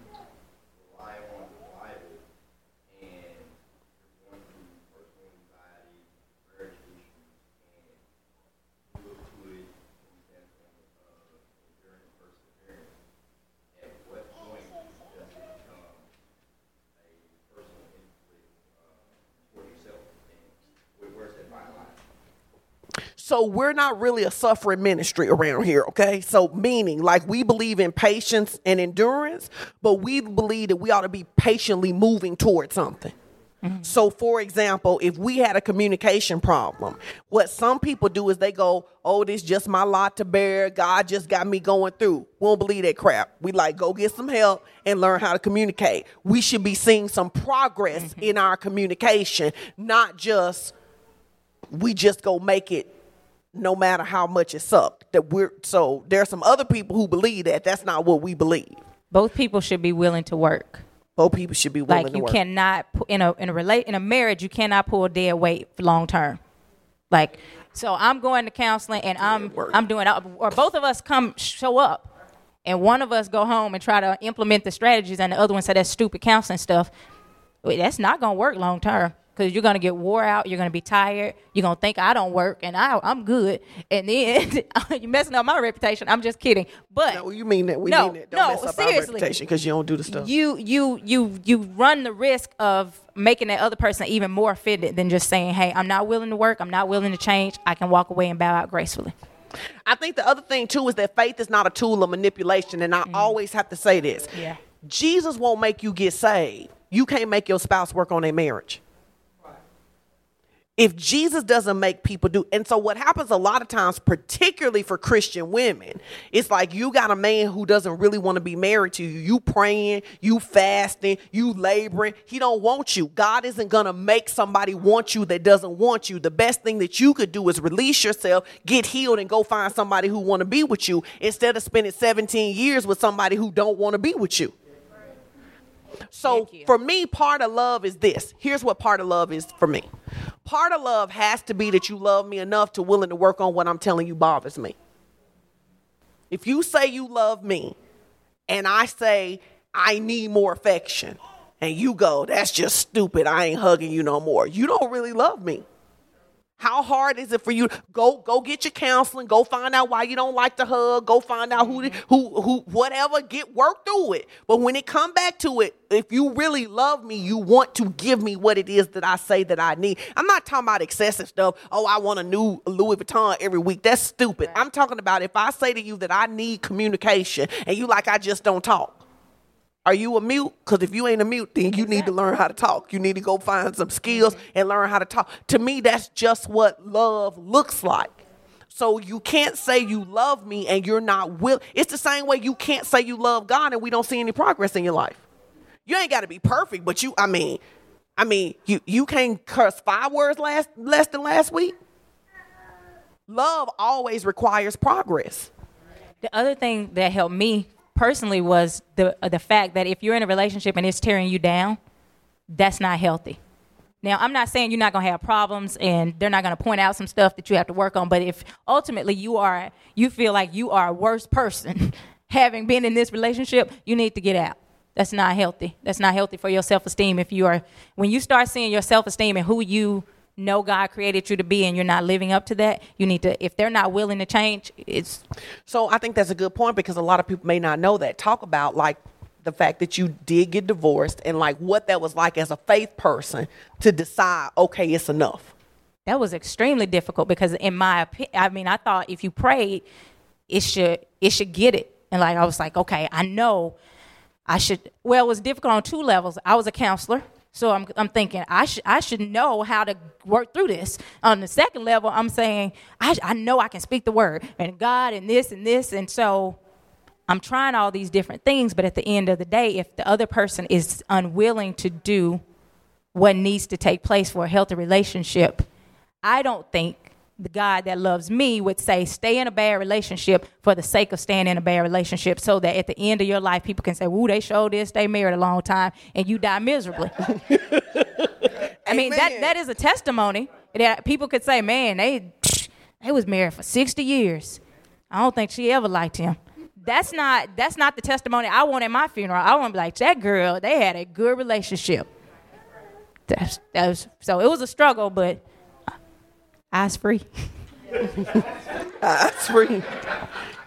rely on the Bible and you're going through personal anxiety, marriage issues, and you look to it from the standpoint of enduring perseverance, at what point does it become a personal inflict uh, for yourself? And where, where's that fine line? So we're not really a suffering ministry around here, okay? So meaning like we believe in patience and endurance, but we believe that we ought to be patiently moving towards something. Mm-hmm. So for example, if we had a communication problem, what some people do is they go, "Oh, this just my lot to bear. God just got me going through." We don't believe that crap. We like go get some help and learn how to communicate. We should be seeing some progress mm-hmm. in our communication, not just we just go make it no matter how much it sucked. That we're so there are some other people who believe that. That's not what we believe. Both people should be willing to work. Both people should be willing to work. Like you cannot in a in a relate in a marriage you cannot pull dead weight for long term. Like so I'm going to counseling and I'm. I'm doing uh, or both of us come show up and one of us go home and try to implement the strategies and the other one say that stupid counseling stuff. Wait, that's not to work long term because you're going to get wore out. You're going to be tired. You're going to think I don't work and I, I'm good. And then <laughs> you're messing up my reputation. I'm just kidding. But no, you mean that? We No, mean that. Don't no, mess up seriously. our reputation because you don't do the stuff. you you you you run the risk of making that other person even more offended than just saying, "Hey, I'm not willing to work. I'm not willing to change. I can walk away and bow out gracefully." I think the other thing too is that faith is not a tool of manipulation, and I mm. always have to say this. Yeah. Jesus won't make you get saved. You can't make your spouse work on their marriage. If Jesus doesn't make people do, and so what happens a lot of times, particularly for Christian women, it's like you got a man who doesn't really want to be married to you. You praying, you fasting, you laboring. He don't want you. God isn't gonna make somebody want you that doesn't want you. The best thing that you could do is release yourself, get healed, and go find somebody who want to be with you instead of spending 17 years with somebody who don't want to be with you. So for me, part of love is this. Here's what part of love is for me. Part of love has to be that you love me enough to willing to work on what I'm telling you bothers me. If you say you love me and I say I need more affection and you go, that's just stupid. I ain't hugging you no more. You don't really love me. How hard is it for you? Go go get your counseling. Go find out why you don't like to hug. Go find out who mm-hmm. who who whatever. Get work through it. But when it come back to it, if you really love me, you want to give me what it is that I say that I need. I'm not talking about excessive stuff. Oh, I want a new Louis Vuitton every week. That's stupid. I'm talking about if I say to you that I need communication and you like I just don't talk. Are you a mute? Because if you ain't a mute, then you need to learn how to talk. You need to go find some skills and learn how to talk. To me, that's just what love looks like. So you can't say you love me and you're not will. It's the same way you can't say you love God and we don't see any progress in your life. You ain't got to be perfect, but you. I mean, I mean, you you can't curse five words last less than last week. Love always requires progress. The other thing that helped me personally was the uh, the fact that if you're in a relationship and it's tearing you down, that's not healthy. Now, I'm not saying you're not going to have problems and they're not going to point out some stuff that you have to work on, but if ultimately you are you feel like you are a worse person <laughs> having been in this relationship, you need to get out. That's not healthy. That's not healthy for your self-esteem if you are when you start seeing your self-esteem and who you know God created you to be and you're not living up to that, you need to if they're not willing to change, it's So I think that's a good point because a lot of people may not know that. Talk about like the fact that you did get divorced and like what that was like as a faith person to decide, okay, it's enough. that was extremely difficult because in my opinion, I mean, I thought if you prayed, it should it should get it. And like I was like, okay, I know I should. Well, it was difficult on two levels. I was a counselor, so I'm I'm thinking I should I should know how to work through this. On the second level, I'm saying I I know I can speak the word and God and this and this, and so I'm trying all these different things. But at the end of the day, if the other person is unwilling to do what needs to take place for a healthy relationship, I don't think the God that loves me would say, stay in a bad relationship for the sake of staying in a bad relationship so that at the end of your life, people can say, Woo, they showed this, they married a long time, and you die miserably. I mean, that that is a testimony that people could say, man, they, they was married for 60 years. I don't think she ever liked him. That's not that's not the testimony I want at my funeral. I want to be like that girl. They had a good relationship. That's, that was, so it was a struggle, but eyes free. That's free.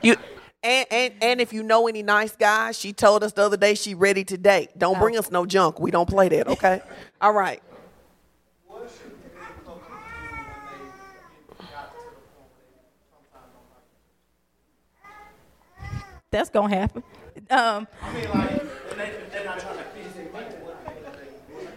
You and, and and if you know any nice guys, she told us the other day she ready to date. Don't bring us no junk. We don't play that, okay? <laughs> All right. What should people close to do when they got to the point where they sometimes don't like it? That's gonna happen. Um, I mean, like, they, they're not trying to fix it. Like, what, what,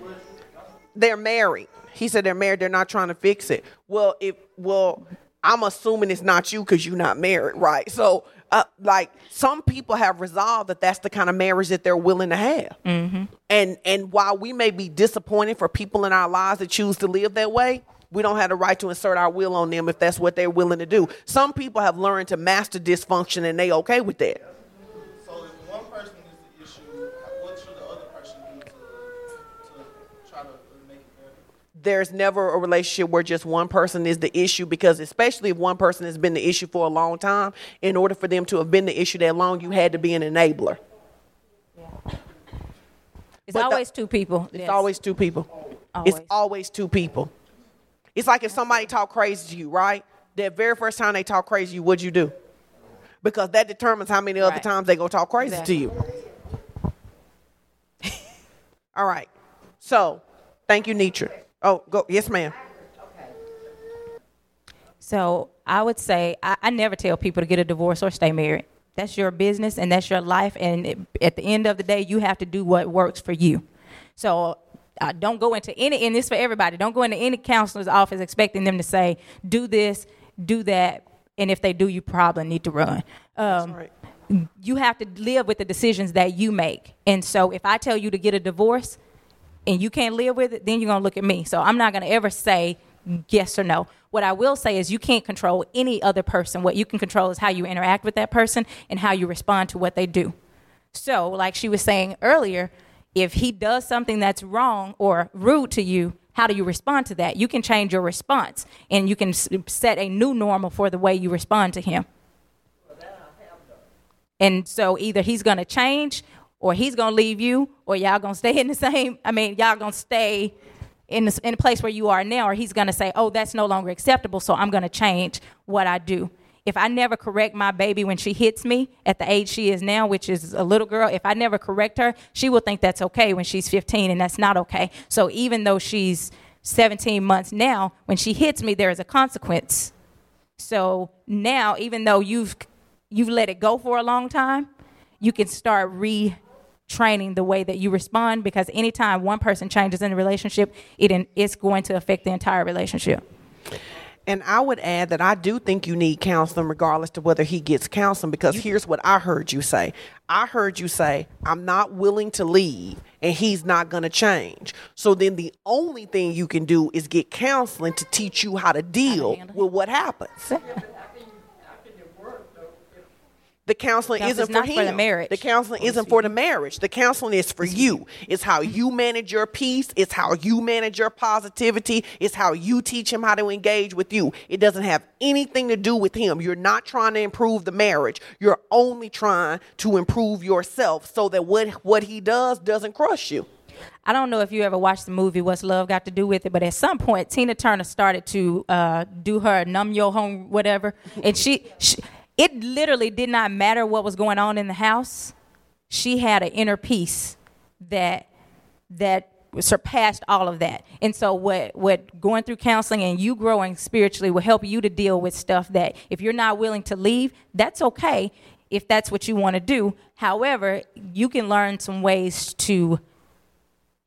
what, what, They're married. He said they're married. They're not trying to fix it. Well, if well, I'm assuming it's not you because you're not married, right? So, uh, like some people have resolved that that's the kind of marriage that they're willing to have. Mm-hmm. And and while we may be disappointed for people in our lives that choose to live that way, we don't have the right to insert our will on them if that's what they're willing to do. Some people have learned to master dysfunction and they okay with that. There's never a relationship where just one person is the issue because especially if one person has been the issue for a long time in order for them to have been the issue that long you had to be an enabler it's But the- always two people. it's Yes. always two people Always. it's always two people it's like if somebody talk crazy to you right that very first time they talk crazy to you what'd you do because that determines how many other times they go talk crazy Exactly. to you all right so thank you Nitra. Oh go yes ma'am Okay. So I would say I, I never tell people to get a divorce or stay married. That's your business and that's your life. And it, at the end of the day, you have to do what works for you. So uh, don't go into any, and this for everybody. Don't go into any counselor's office expecting them to say, do this, do that, and if they do, you probably need to run. Um, right. You have to live with the decisions that you make. And so if I tell you to get a divorce, and you can't live with it, then you're gonna look at me. So I'm not gonna ever say yes or no. What I will say is you can't control any other person. What you can control is how you interact with that person and how you respond to what they do. So, like she was saying earlier, if he does something that's wrong or rude to you, how do you respond to that? You can change your response and you can set a new normal for the way you respond to him. And so either he's going to change or he's to leave you or y'all to stay in the same I mean y'all to stay in the, in the place where you are now or he's to say, "Oh, that's no longer acceptable, so I'm to change what I do." If I never correct my baby when she hits me at the age she is now, which is a little girl, if I never correct her, she will think that's okay when she's 15 and that's not okay. So even though she's 17 months now, when she hits me there is a consequence. So now, even though you've you've let it go for a long time, you can start retraining the way that you respond because anytime one person changes in a relationship, it in, it's going to affect the entire relationship. And I would add that I do think you need counseling regardless to whether he gets counseling because here's what I heard you say. I heard you say, I'm not willing to leave and he's not going to change. So then the only thing you can do is get counseling to teach you how to deal with what happens. <laughs> The counseling isn't for him. for the marriage. The counseling isn't for the marriage. The counseling is for you. It's how you manage your peace. It's how you manage your positivity. It's how you teach him how to engage with you. It doesn't have anything to do with him. You're not trying to improve the marriage. You're only trying to improve yourself so that what what he does doesn't crush you. I don't know if you ever watched the movie What's Love Got to Do with It, but at some point Tina Turner started to uh, do her numb your home whatever, and she, she it literally did not matter what was going on in the house. She had an inner peace that that surpassed all of that. And so what what going through counseling and you growing spiritually will help you to deal with stuff that if you're not willing to leave, that's okay if that's what you want to do. However, you can learn some ways to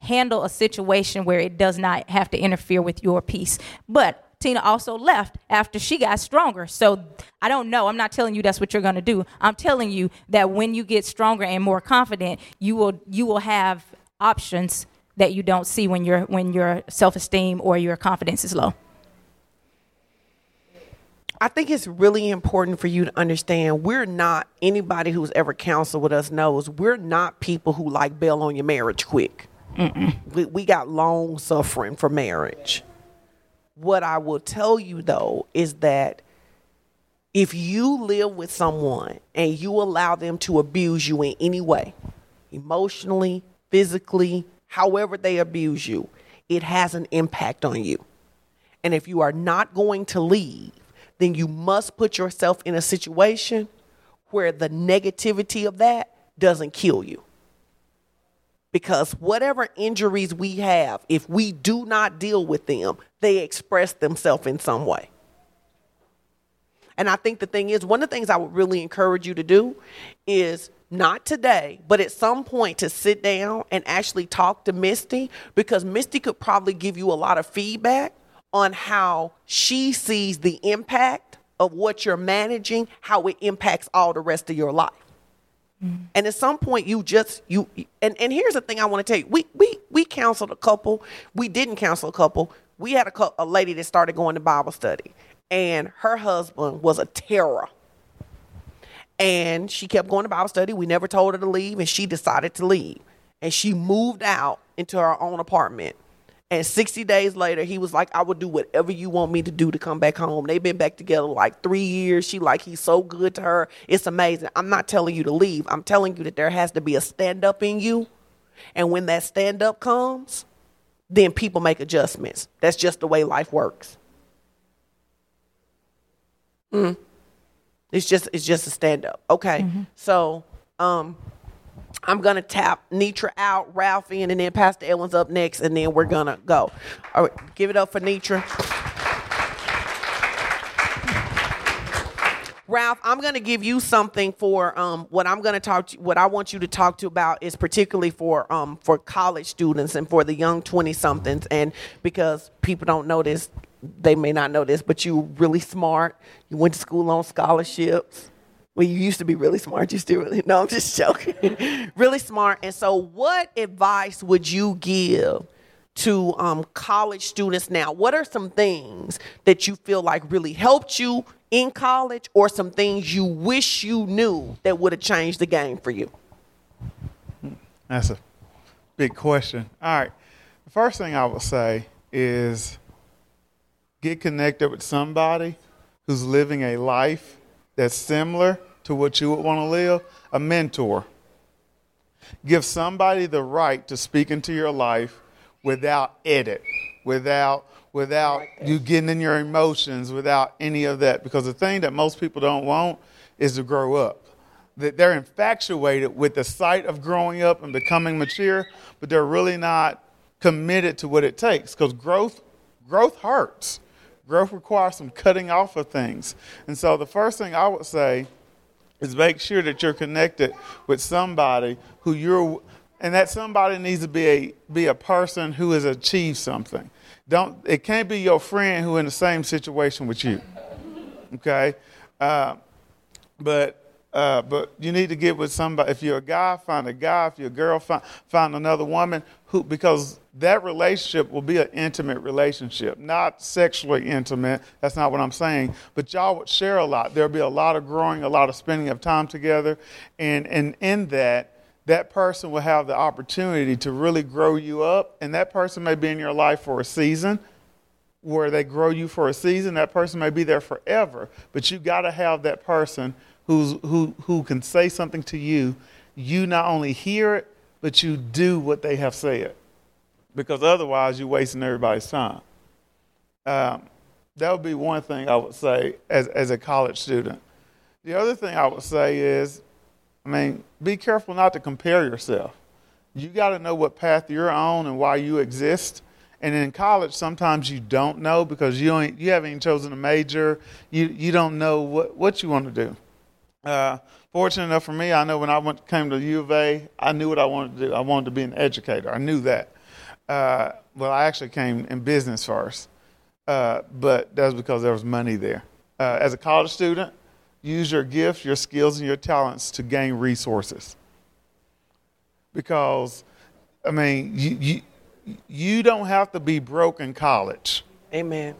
handle a situation where it does not have to interfere with your peace. But Tina also left after she got stronger. So I don't know. I'm not telling you that's what you're going to do. I'm telling you that when you get stronger and more confident, you will you will have options that you don't see when your when your self-esteem or your confidence is low. I think it's really important for you to understand we're not anybody who's ever counseled with us knows we're not people who like bail on your marriage quick. We, we got long suffering for marriage. What I will tell you though is that if you live with someone and you allow them to abuse you in any way, emotionally, physically, however they abuse you, it has an impact on you. And if you are not going to leave, then you must put yourself in a situation where the negativity of that doesn't kill you. Because whatever injuries we have, if we do not deal with them, they express themselves in some way. And I think the thing is, one of the things I would really encourage you to do is not today, but at some point to sit down and actually talk to Misty because Misty could probably give you a lot of feedback on how she sees the impact of what you're managing, how it impacts all the rest of your life. And at some point, you just you and and here's the thing I want to tell you: we we we counseled a couple. We didn't counsel a couple. We had a a lady that started going to Bible study, and her husband was a terror. And she kept going to Bible study. We never told her to leave, and she decided to leave. And she moved out into her own apartment. And 60 days later, he was like, I will do whatever you want me to do to come back home. They've been back together like three years. She like, he's so good to her. It's amazing. I'm not telling you to leave. I'm telling you that there has to be a stand up in you. And when that stand up comes, then people make adjustments. That's just the way life works. Mm. It's just it's just a stand up. Okay. So um I'm gonna tap Nitra out, Ralph in, and then Pastor Edwin's up next, and then we're gonna go. All right, give it up for Nitra. Ralph, I'm to give you something for um, what I'm to talk to. What I want you to talk to about is particularly for um, for college students and for the young 20 somethings, and because people don't know this, they may not know this, but you really smart. You went to school on scholarships. Well, you used to be really smart. You still really <laughs> no. I'm just joking. <laughs> really smart. And so, what advice would you give to um, college students now? What are some things that you feel like really helped you in college, or some things you wish you knew that would have changed the game for you? That's a big question. All right. The first thing I would say is get connected with somebody who's living a life that's similar to what you would want to live, a mentor. Give somebody the right to speak into your life without edit, without without you getting in your emotions, without any of that. Because the thing that most people don't want is to grow up. That they're infatuated with the sight of growing up and becoming mature, but they're really not committed to what it takes. Because growth growth hurts. Growth requires some cutting off of things. And so the first thing I would say is make sure that you're connected with somebody who you're and that somebody needs to be a be a person who has achieved something. Don't it can't be your friend who in the same situation with you. Okay? Uh, but uh, but you need to get with somebody. If you're a guy, find a guy. If you're a girl, find, find another woman who, because that relationship will be an intimate relationship, not sexually intimate. That's not what I'm saying. But y'all would share a lot. There'll be a lot of growing, a lot of spending of time together, and and in that, that person will have the opportunity to really grow you up, and that person may be in your life for a season where they grow you for a season. That person may be there forever, but you got to have that person who's, who, who can say something to you. You not only hear it, but you do what they have said. Because otherwise, you're wasting everybody's time. Um, that would be one thing I would say as, as a college student. The other thing I would say is, I mean, be careful not to compare yourself. you got to know what path you're on and why you exist. And in college, sometimes you don't know because you ain't, you haven't even chosen a major. You you don't know what, what you want to do. Uh, fortunate enough for me, I know when I went came to U of A, I knew what I wanted to do. I wanted to be an educator. I knew that. Uh, well, I actually came in business first, uh, but that was because there was money there. Uh, as a college student, use your gifts, your skills, and your talents to gain resources. Because, I mean, you, you, you don't have to be broke in college. Amen.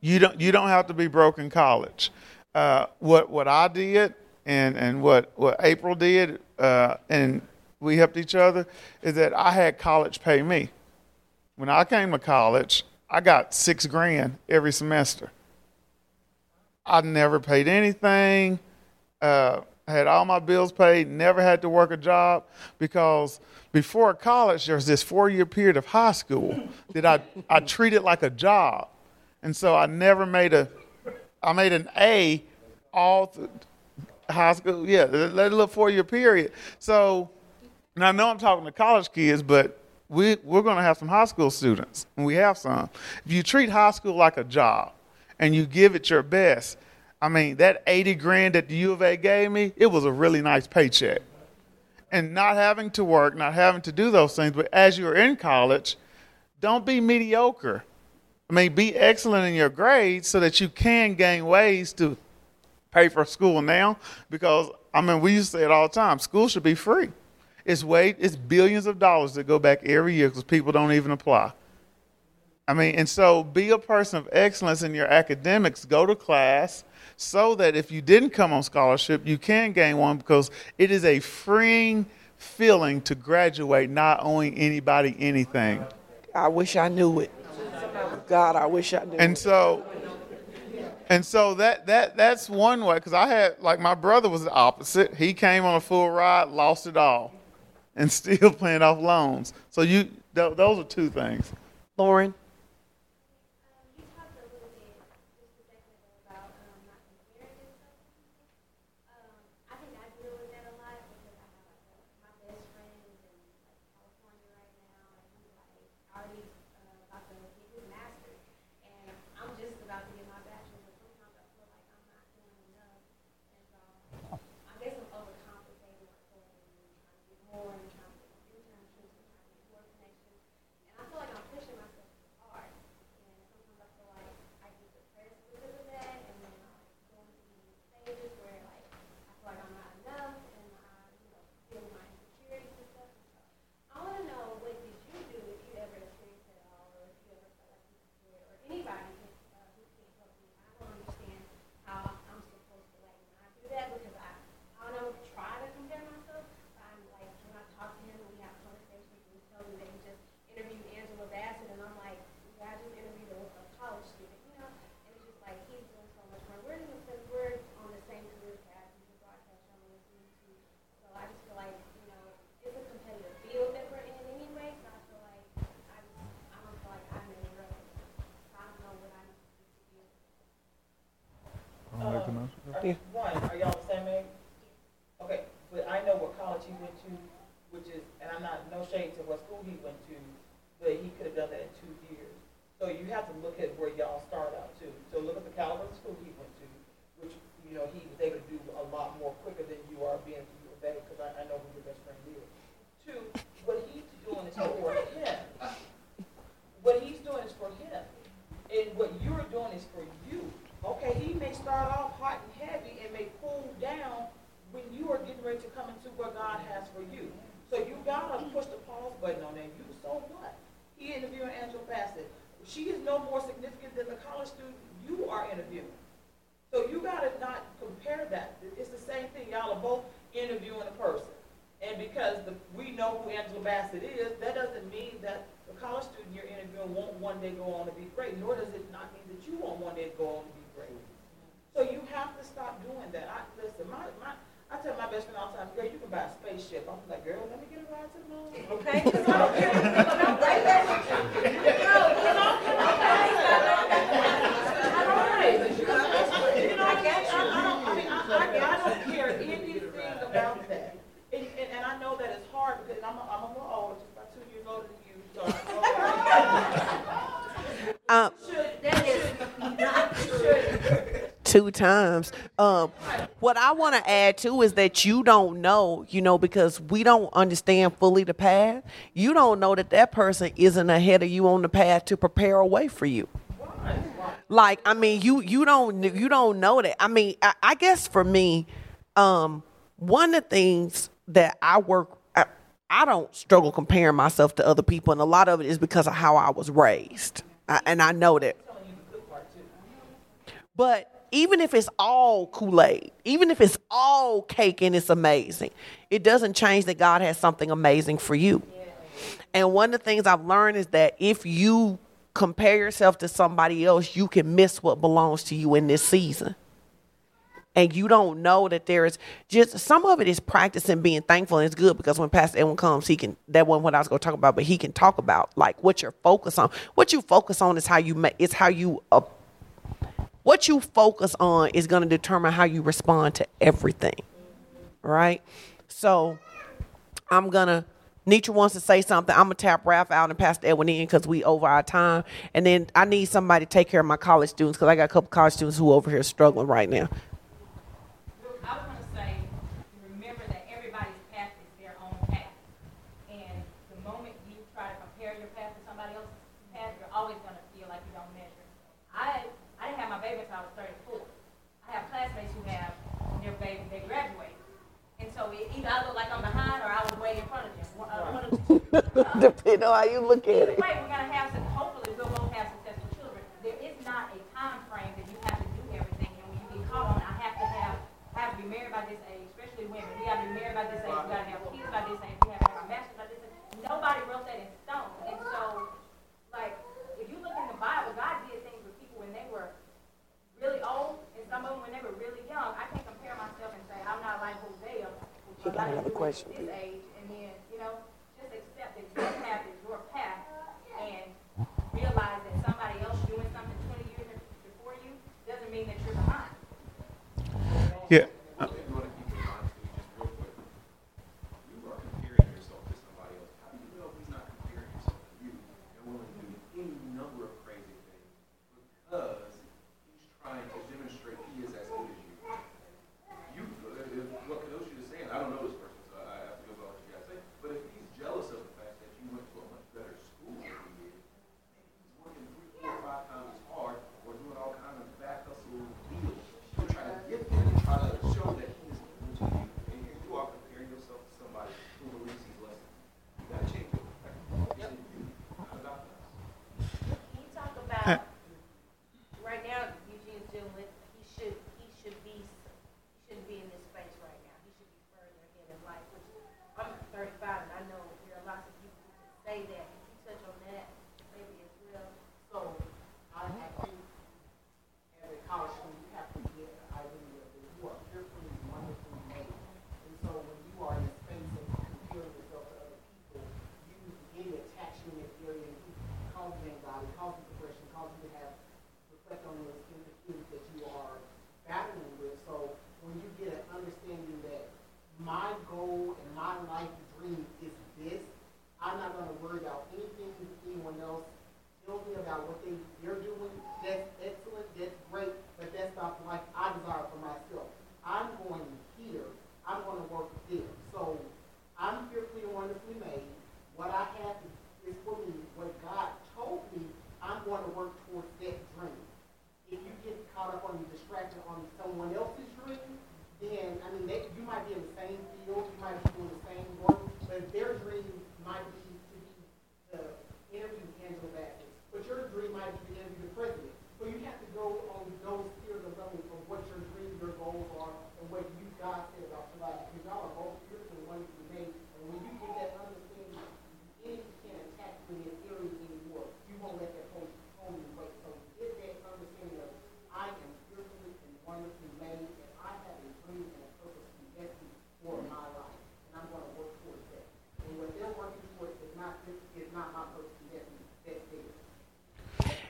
You don't, you don't have to be broke in college. Uh, what, what I did and, and what, what April did, uh, and we helped each other, is that I had college pay me. When I came to college, I got six grand every semester. I never paid anything. Uh, had all my bills paid. Never had to work a job because before college, there was this four-year period of high school that I I treated like a job, and so I never made a. I made an A all through high school. Yeah, that little four-year period. So, and I know I'm talking to college kids, but we we're going to have some high school students, and we have some. If you treat high school like a job, and you give it your best. I mean, that 80 grand that the U of A gave me, it was a really nice paycheck. And not having to work, not having to do those things, but as you're in college, don't be mediocre. I mean, be excellent in your grades so that you can gain ways to pay for school now. Because, I mean, we used to say it all the time school should be free. It's, way, it's billions of dollars that go back every year because people don't even apply. I mean, and so be a person of excellence in your academics. Go to class so that if you didn't come on scholarship, you can gain one because it is a freeing feeling to graduate not owing anybody anything. I wish I knew it. God, I wish I knew. And so, and so that that that's one way because I had like my brother was the opposite. He came on a full ride, lost it all, and <laughs> still paying off loans. So you th- those are two things. Lauren, You talked a little bit just a second ago about um, not comparing yourself to people. Um, I think I deal with that a lot because I have like a, my best friend is in like California right now, and he's like already uh, about to get his master's, and I'm just about to get my bachelor's. But sometimes I feel like I'm not doing enough, and so I guess I'm overcompensating myself and trying to get more and trying to get internships and trying to get more connections, and I feel like I'm pushing myself too hard. And sometimes I feel like I get depressed because of that, and then I go into these stages where like I feel like I'm not enough, and I, you know, feel my insecurities and stuff. And so I want to know what did you do if you ever experienced it at all, or if you ever felt like you could do it, or anybody can, uh, who can't help me. I don't understand how I'm supposed to like not do that because I I don't try to compare myself. But I'm like when I talk to him and we have conversations, and he tells me that he just interviewed Angela Bassett, and I'm like, yeah, I just interviewed a, a college student, you know, and it's just like he's doing so much more. We're in the sense we're on the same career path. He's a broadcast journalist, me too. So I just feel like you know it's a competitive field that we're in anyway. So I feel like I just I don't feel like I made it really. I don't know what I need to do. Yeah. One, are y'all the same age? Okay, but I know what college he went to, which is, and I'm not, no shade to what school he went to, but he could have done that in two years. So you have to look at where y'all start out too. So look at the caliber of school he went to, which, you know, he was able to do a lot more quicker than you are being at U of A, because I, I know who your best friend is. Two, what he's doing is for him. What he's doing is for him. And what you're doing is for you. Okay, he may start off hot and heavy and may cool down when you are getting ready to come into what God has for you. So you gotta push the pause button on that. You so what? He interviewing Angela Bassett. She is no more significant than the college student you are interviewing. So you gotta not compare that. It's the same thing. Y'all are both interviewing a person. And because the, we know who Angela Bassett is, that doesn't mean that the college student you're interviewing won't one day go on to be great, nor does it not mean that you won't one day go on to be great. So you have to stop doing that. I, listen, my, my, I tell my best friend all the time, girl, you can buy a spaceship. I'm like, girl, let me get a ride to the moon, okay? 'Cause I don't care. But I'm right there with you. No, you know, okay. You know, I get you. I don't, I mean, I, I, I don't care anything about that. And, and, and I know that it's hard because I'm, Um, That is not should. two times. Um, what I want to add too is that you don't know, you know, because we don't understand fully the path. You don't know that that person isn't ahead of you on the path to prepare a way for you. Like, I mean, you you don't you don't know that. I mean, I, I guess for me, um, one of the things that I work. I, I don't struggle comparing myself to other people, and a lot of it is because of how I was raised, I, and I know that. But even if it's all Kool Aid, even if it's all cake and it's amazing, it doesn't change that God has something amazing for you. And one of the things I've learned is that if you compare yourself to somebody else, you can miss what belongs to you in this season. And you don't know that there is just some of it is practicing being thankful. And it's good because when Pastor Edwin comes, he can, that wasn't what I was going to talk about, but he can talk about like what you're focused on. What you focus on is how you make, it's how you, uh, what you focus on is going to determine how you respond to everything. Right? So I'm going to, Nietzsche wants to say something. I'm to tap Ralph out and Pastor Edwin in because we over our time. And then I need somebody to take care of my college students because I got a couple college students who over here struggling right now. Look, I was gonna say, remember that everybody's path is their own path. And the moment you try to compare your path to somebody else's path, you're always gonna feel like you don't measure. I, I didn't have my baby until I was thirty-four. I have classmates who have their baby, they graduated. And so it- either I look like I'm behind or I was way in front of them. Uh, of. <laughs> Depending on how you look at it. way, we're gonna have some, hopefully we'll both have successful children. There is not a time frame that you have to do everything, and when you get caught on, I have to have, I have to be married by this age, especially women. We gotta be married by this age, we gotta have kids by this age, we have to have a master's by this age. Nobody wrote that in stone, and so, like, if you look in the Bible, God did things with people when they were really old, and some of them when they were really young. I can't compare myself and say, I'm not like Hosea, a got another question for you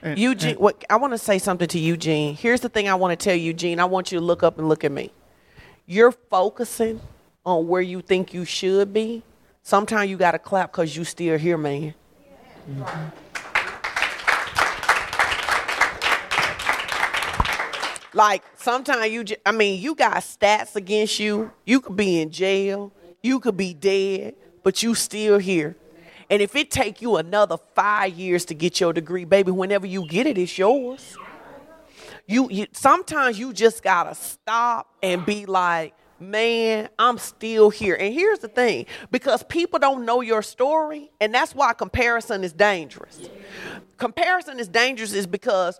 And, Eugene, and, what, I want to say something to Eugene. Here's the thing I want to tell Eugene. I want you to look up and look at me. You're focusing on where you think you should be. Sometimes you got to clap because you still here, man. Yeah. Mm-hmm. Like sometimes you, I mean, you got stats against you. You could be in jail. You could be dead, but you still here. And if it take you another five years to get your degree, baby, whenever you get it, it's yours. You, you sometimes you just gotta stop and be like, man, I'm still here. And here's the thing, because people don't know your story, and that's why comparison is dangerous. Comparison is dangerous is because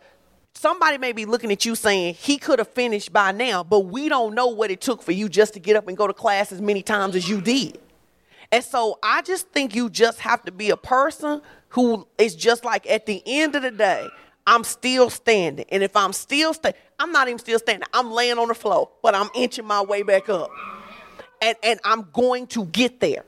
somebody may be looking at you saying he could have finished by now, but we don't know what it took for you just to get up and go to class as many times as you did. And so I just think you just have to be a person who is just like at the end of the day, I'm still standing. And if I'm still standing, I'm not even still standing. I'm laying on the floor, but I'm inching my way back up. And and I'm going to get there.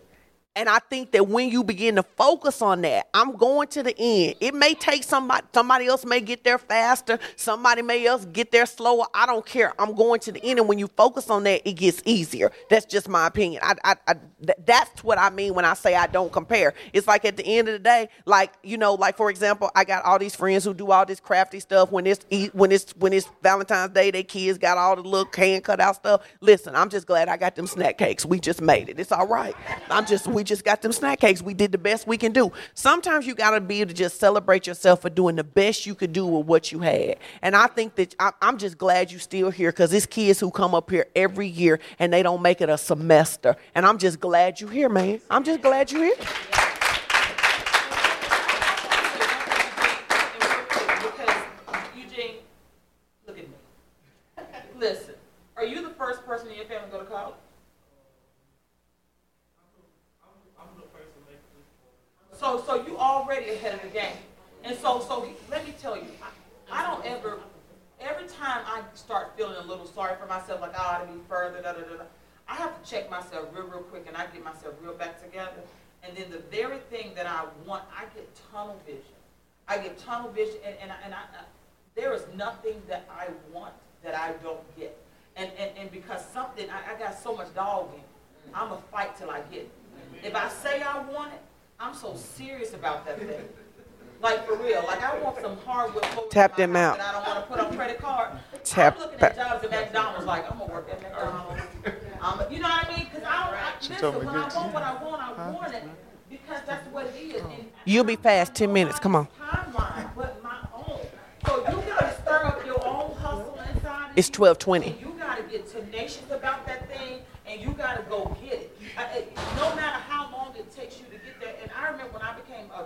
And I think that when you begin to focus on that, I'm going to the end. It may take somebody, somebody else may get there faster, somebody may else get there slower. I don't care. I'm going to the end. And when you focus on that, it gets easier. That's just my opinion. I, I, I th- that's what I mean when I say I don't compare. It's like at the end of the day, like you know, like for example, I got all these friends who do all this crafty stuff. When it's when it's when it's Valentine's Day, their kids got all the little hand cut out stuff. Listen, I'm just glad I got them snack cakes. We just made it. It's all right. I'm just we just got them snack cakes. We did the best we can do. Sometimes you got to be able to just celebrate yourself for doing the best you could do with what you had. And I think that I, I'm just glad you're still here because it's kids who come up here every year and they don't make it a semester. And I'm just glad you're here, man. I'm just glad you're here. Eugene, look at me. Listen, are you the first person in your family to go to college? So, so you already ahead of the game. And so, so let me tell you, I, I don't ever, every time I start feeling a little sorry for myself, like I ought to be further, da da da da, I have to check myself real, real quick, and I get myself real back together. And then the very thing that I want, I get tunnel vision. I get tunnel vision, and, and, and I, there is nothing that I want that I don't get. And, and, and because something, I, I got so much dog in I'm going to fight till I get it. If I say I want it, I'm so serious about that thing. Like for real, like I want some hardwood floors Tap them out. that I don't want to put on credit card. Tap I'm looking that- at jobs at McDonald's like I'm gonna work at McDonald's. Um, you know what I mean? Because I don't. I, She listen, told me when I good. want what I want, I want it because that's what it is. And You'll be fast. 10 minutes. Come on. Timeline, but my own. So you gotta stir up your own hustle inside. It's 12:20. You gotta get tenacious about that thing, and you gotta go get it. I, I- no matter how long it takes you to get there. And I remember when I became uh,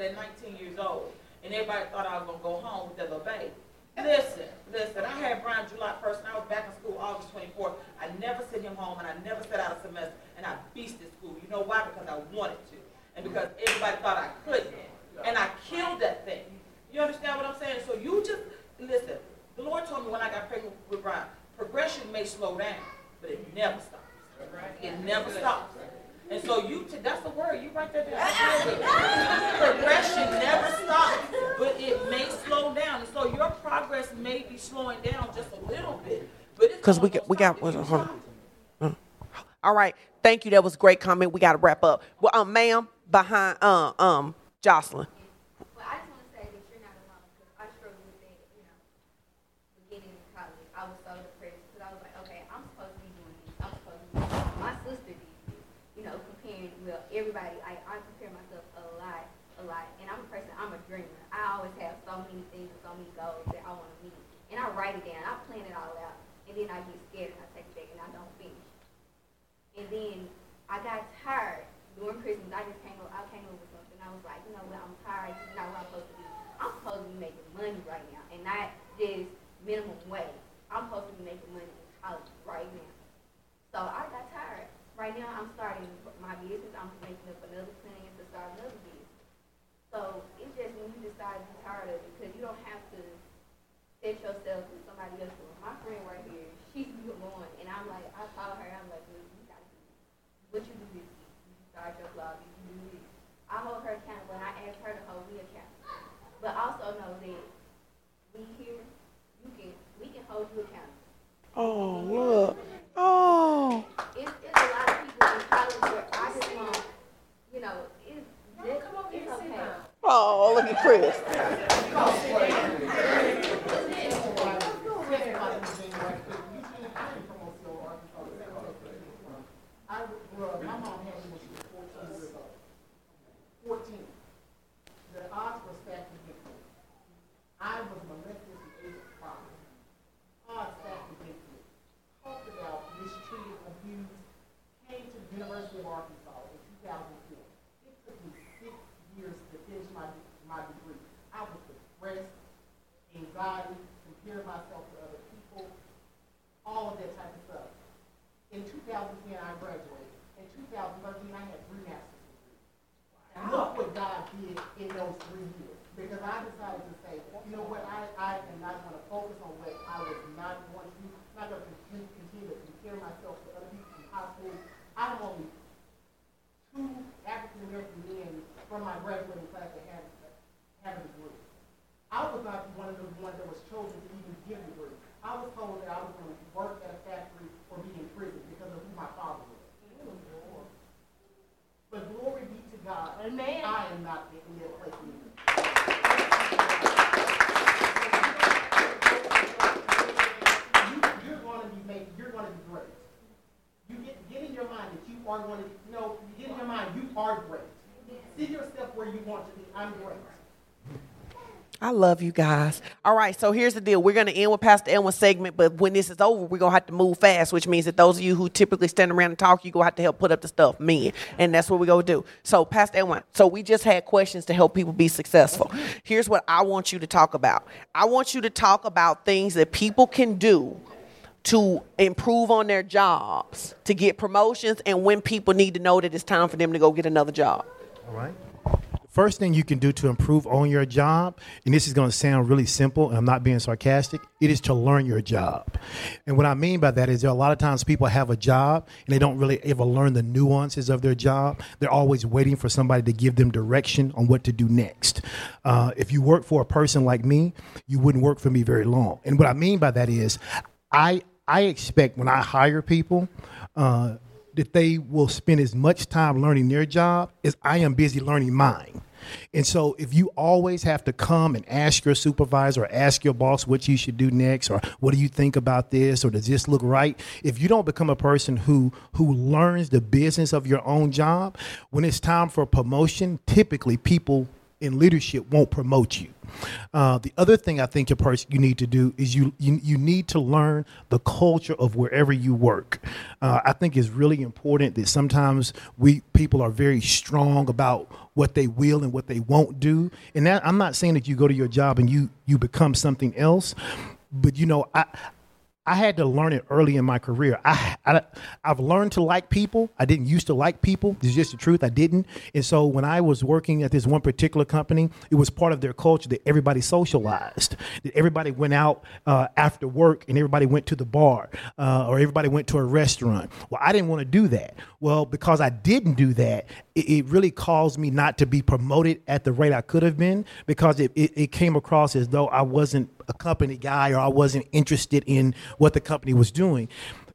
pregnant at 19 years old, and everybody thought I was gonna go home with that little baby. Listen, listen. I had Brian July 1st, and I was back in school August 24th. I never sent him home, and I never set out a semester, and I beasted school. You know why? Because I wanted to, and because everybody thought I couldn't, and I killed that thing. You understand what I'm saying? So you just listen. The Lord told me when I got pregnant with Brian, progression may slow down, but it never stops. It never stops. And so you, t- that's the word, you write that down. Progression never stops, but it may slow down. And so your progress may be slowing down just a little bit. Because we got, we got, if you hold on. All right. Thank you. That was a great comment. We got to wrap up. Well, um, ma'am, behind, uh, um, Jocelyn. Well, I just want to say that you're not alone because I struggled with that, you know, beginning in college. I was so depressed because I was like, okay, I'm supposed to be doing this. I'm supposed to be doing this. My sister did this. You know, comparing, well, everybody, I, I compare myself a lot, a lot. And I'm a person, I'm a dreamer. I always have so many things and so many goals that I want to meet. And I write it down. I plan it all out. And then I get scared and I take it back and I don't finish. And then I got tired during Christmas. I just came up, I came up with something. I was like, you know what, I'm tired. This is not what I'm supposed to be. I'm supposed to be making money right now and not just minimum wage. I'm supposed to be making money in college right now. So I got tired. Right now, I'm starting my business. I'm making up another plan to start another business. So it's just when you decide to be tired of it, because you don't have to set yourself with somebody else. My friend right here, she's going, and I'm like, I call her, I'm like, "Look, you gotta do this. What you do this week? You start your blog, you can do this. I hold her accountable, and I ask her to hold me accountable. But also know that we here, you can, we can hold you accountable. Oh, look. Oh. It's, it's a lot of people in college where I just want, you know, it's, it's, it's okay. Oh, look at Chris. Well, my mom had me when she was fourteen years old. Fourteen. The odds were stacked against me. I was molested at the age of five. Odds stacked against me. Talked about, mistreated, abused, came to the University of Arkansas in two thousand four. It took me six years to finish my, my degree. I was depressed, anxiety, comparing myself to other people, all of that type of stuff. In 2010, I graduated. In 2013, I had three master's degrees. And look what God did in those three years. Because I decided to say, you know what, I, I am not going to focus on what I was not going to do, not going to continue, continue to compare myself to other people from high school. I'm only two African American men from my graduating class that have, have a degree. I was not one of the ones that was chosen to even get a degree. I was told that I was going to work at a factory or be in prison because of who my father was. But glory be to God. Amen. I am not in that place either. You, you're going to be made, you're going to be great. You get, get in your mind that you are going to, you know, you get in your mind, you are great. See yourself where you want to be. I'm great. I love you guys. All right, so here's the deal. We're going to end with Pastor Elwin's segment, but when this is over, we're going to have to move fast, which means that those of you who typically stand around and talk, you're going to have to help put up the stuff, men. And that's what we're going to do. So, Pastor Elwin, so we just had questions to help people be successful. Here's what I want you to talk about I want you to talk about things that people can do to improve on their jobs, to get promotions, and when people need to know that it's time for them to go get another job. All right. First thing you can do to improve on your job, and this is going to sound really simple, and I'm not being sarcastic, it is to learn your job. And what I mean by that is there are a lot of times people have a job and they don't really ever learn the nuances of their job. They're always waiting for somebody to give them direction on what to do next. Uh, if you work for a person like me, you wouldn't work for me very long. And what I mean by that is, I I expect when I hire people. Uh, that they will spend as much time learning their job as I am busy learning mine. And so, if you always have to come and ask your supervisor or ask your boss what you should do next, or what do you think about this, or does this look right? If you don't become a person who who learns the business of your own job, when it's time for promotion, typically people in leadership won't promote you. Uh, the other thing I think a person you need to do is you you, you need to learn the culture of wherever you work. Uh, I think it's really important that sometimes we people are very strong about what they will and what they won't do. And that I'm not saying that you go to your job and you you become something else, but you know I. I had to learn it early in my career. I, I I've learned to like people. I didn't used to like people. It's just the truth. I didn't. And so when I was working at this one particular company, it was part of their culture that everybody socialized. That everybody went out uh, after work and everybody went to the bar uh, or everybody went to a restaurant. Well, I didn't want to do that. Well, because I didn't do that, it, it really caused me not to be promoted at the rate I could have been because it, it, it came across as though I wasn't a company guy or I wasn't interested in what the company was doing.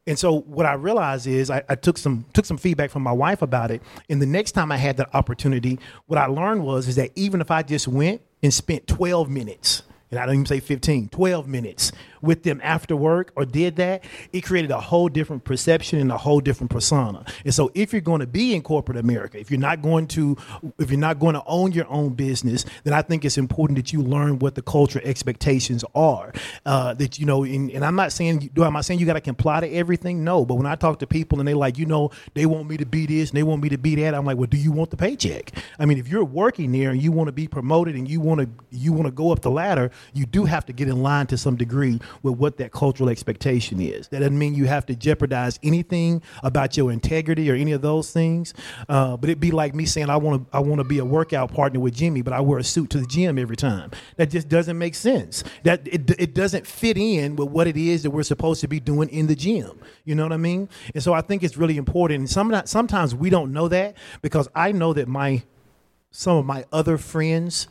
And so what I realized is I, I, took some took some feedback from my wife about it. And the next time I had that opportunity, what I learned was is that even if I just went and spent 12 minutes, and I don't even say 15, 12 minutes with them after work or did that, it created a whole different perception and a whole different persona. And so if you're going to be in corporate America, if you're not going to if you're not going to own your own business, then I think it's important that you learn what the culture expectations are. Uh, that you know, and, and I'm not saying do I'm not saying you got to comply to everything. No, but when I talk to people and they like, you know, they want me to be this and they want me to be that, I'm like, well, do you want the paycheck? I mean, if you're working there and you want to be promoted and you want to you want to go up the ladder, you do have to get in line to some degree with what that cultural expectation is. That doesn't mean you have to jeopardize anything about your integrity or any of those things. Uh, but it'd be like me saying I want to I want to be a workout partner with Jimmy, but I wear a suit to the gym every time. That just doesn't make sense. That it, it doesn't fit in with what it is that we're supposed to be doing in the gym. You know what I mean? And so I think it's really important. And some, sometimes we don't know that because I know that my some of my other friends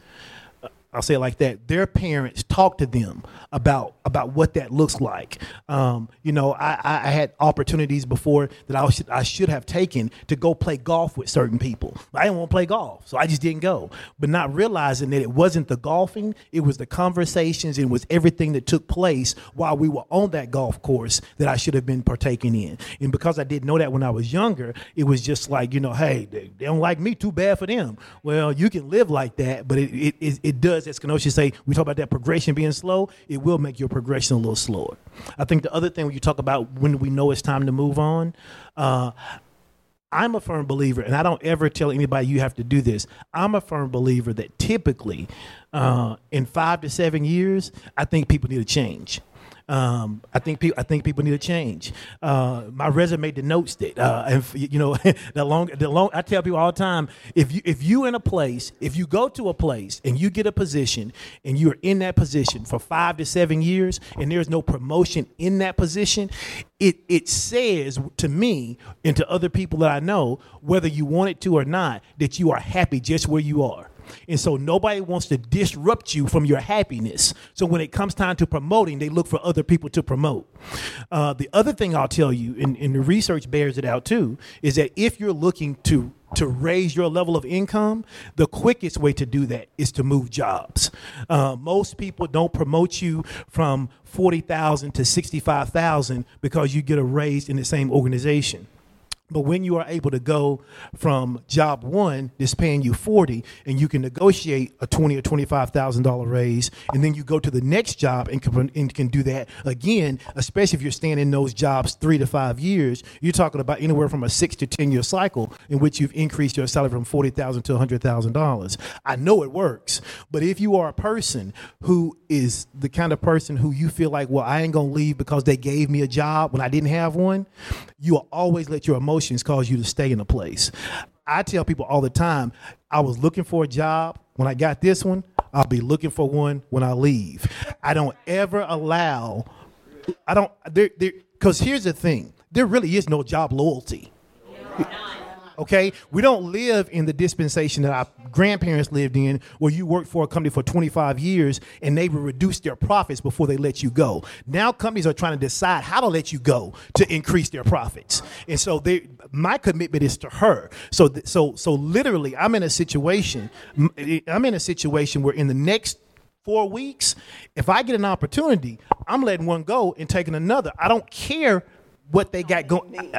I'll say it like that. Their parents talk to them about about what that looks like. Um, you know, I, I had opportunities before that I should I should have taken to go play golf with certain people. I didn't want to play golf, so I just didn't go. But not realizing that it wasn't the golfing, it was the conversations, it was everything that took place while we were on that golf course that I should have been partaking in. And because I didn't know that when I was younger, it was just like you know, hey, they, they don't like me, too bad for them. Well, you can live like that, but it it, it, it does, as Kenosha say, we talk about that progression being slow, it will make your progression a little slower. I think the other thing when you talk about when we know it's time to move on, uh, I'm a firm believer, and I don't ever tell anybody you have to do this. I'm a firm believer that typically, uh, in five to seven years, I think people need to change. Um, I think people. I think people need to change. Uh, my resume denotes that. Uh, and you know, <laughs> the long, the long. I tell people all the time: if you if you in a place, if you go to a place and you get a position, and you're in that position for five to seven years, and there's no promotion in that position, it it says to me and to other people that I know, whether you want it to or not, that you are happy just where you are. And so nobody wants to disrupt you from your happiness. So when it comes time to promoting, they look for other people to promote. Uh, the other thing I'll tell you, and, and the research bears it out too, is that if you're looking to to raise your level of income, the quickest way to do that is to move jobs. Uh, most people don't promote you from forty thousand to sixty-five thousand because you get a raise in the same organization. But when you are able to go from job one that's paying you forty, and you can negotiate a twenty or twenty-five thousand dollar raise, and then you go to the next job and can, and can do that again, especially if you're staying in those jobs three to five years, you're talking about anywhere from a six to ten year cycle in which you've increased your salary from forty thousand to hundred thousand dollars. I know it works, but if you are a person who is the kind of person who you feel like, well, I ain't gonna leave because they gave me a job when I didn't have one, you will always let your emotions cause you to stay in a place. I tell people all the time, I was looking for a job. When I got this one, I'll be looking for one when I leave. I don't ever allow, I don't, there, there, because here's the thing there really is no job loyalty. Okay, we don't live in the dispensation that our grandparents lived in, where you worked for a company for 25 years and they will reduce their profits before they let you go. Now companies are trying to decide how to let you go to increase their profits, and so they, my commitment is to her. So, th- so, so literally, I'm in a situation. I'm in a situation where in the next four weeks, if I get an opportunity, I'm letting one go and taking another. I don't care what they got going.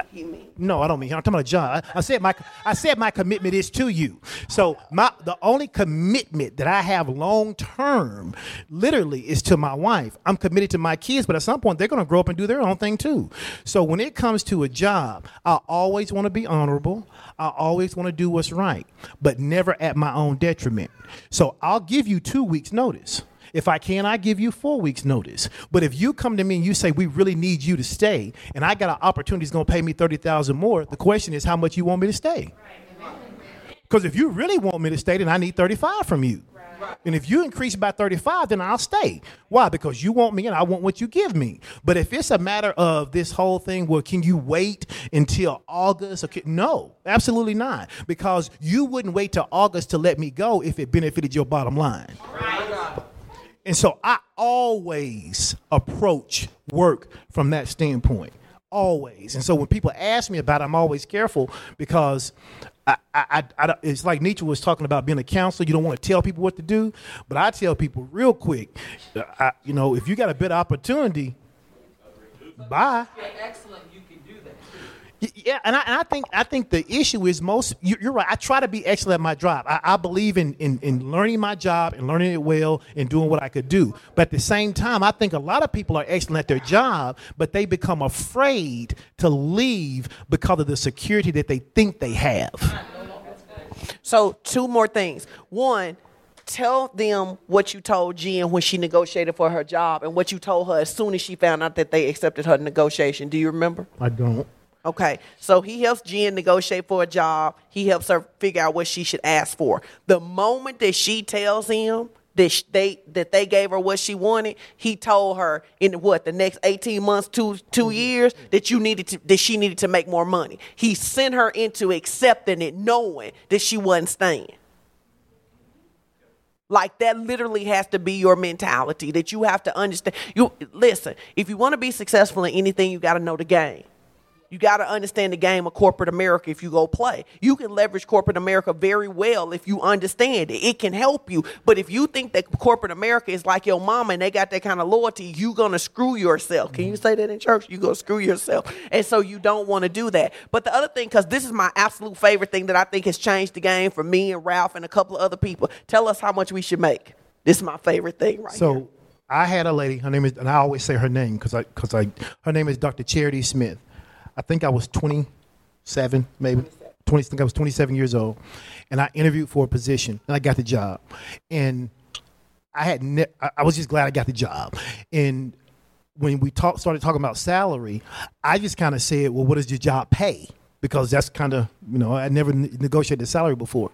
No, I don't mean. I'm talking about John. I, I said my I said my commitment is to you. So my the only commitment that I have long term, literally, is to my wife. I'm committed to my kids, but at some point they're going to grow up and do their own thing too. So when it comes to a job, I always want to be honorable. I always want to do what's right, but never at my own detriment. So I'll give you two weeks notice. If I can, I give you four weeks notice. But if you come to me and you say we really need you to stay, and I got an opportunity that's going to pay me thirty thousand more, the question is how much you want me to stay. Because if you really want me to stay, then I need thirty-five from you. And if you increase by 35, then I'll stay. Why? Because you want me and I want what you give me. But if it's a matter of this whole thing, well, can you wait until August? No, absolutely not. Because you wouldn't wait till August to let me go if it benefited your bottom line. And so I always approach work from that standpoint. Always. And so when people ask me about it, I'm always careful because I, I, I, it's like Nietzsche was talking about being a counselor. You don't want to tell people what to do. But I tell people real quick, uh, you know, if you got a better opportunity, bye. Excellent, you can do that. Y- Yeah, and I, and I think I think the issue is most. you- You're right. I try to be excellent at my job. I, I believe in, in in learning my job and learning it well and doing what I could do. But at the same time, I think a lot of people are excellent at their job, but they become afraid to leave because of the security that they think they have. So two more things. One, tell them what you told Jen when she negotiated for her job and what you told her as soon as she found out that they accepted her negotiation. Do you remember? I don't. Okay, so he helps Jen negotiate for a job. He helps her figure out what she should ask for. The moment that she tells him that they that they gave her what she wanted, he told her in what the next eighteen months, two two mm-hmm. years, that you needed to that she needed to make more money. He sent her into accepting it, knowing that she wasn't staying. Like that literally has to be your mentality that you have to understand. You listen, if you want to be successful in anything, you got to know the game. You got to understand the game of corporate America if you go play. You can leverage corporate America very well if you understand it. It can help you. But if you think that corporate America is like your mama and they got that kind of loyalty, you're going to screw yourself. Can you say that in church? You're going to screw yourself. And so you don't want to do that. But the other thing, because this is my absolute favorite thing that I think has changed the game for me and Ralph and a couple of other people, tell us how much we should make. This is my favorite thing right now. so here. I had a lady. Her name is, and I always say her name because I, because I, her name is Dr. Charity Smith. I think I was 27, maybe 20. I think I was 27 years old, and I interviewed for a position, and I got the job. And I had, ne- I was just glad I got the job. And when we talk, started talking about salary, I just kind of said, "Well, what does your job pay?" Because that's kind of, you know, I never ne- negotiated salary before,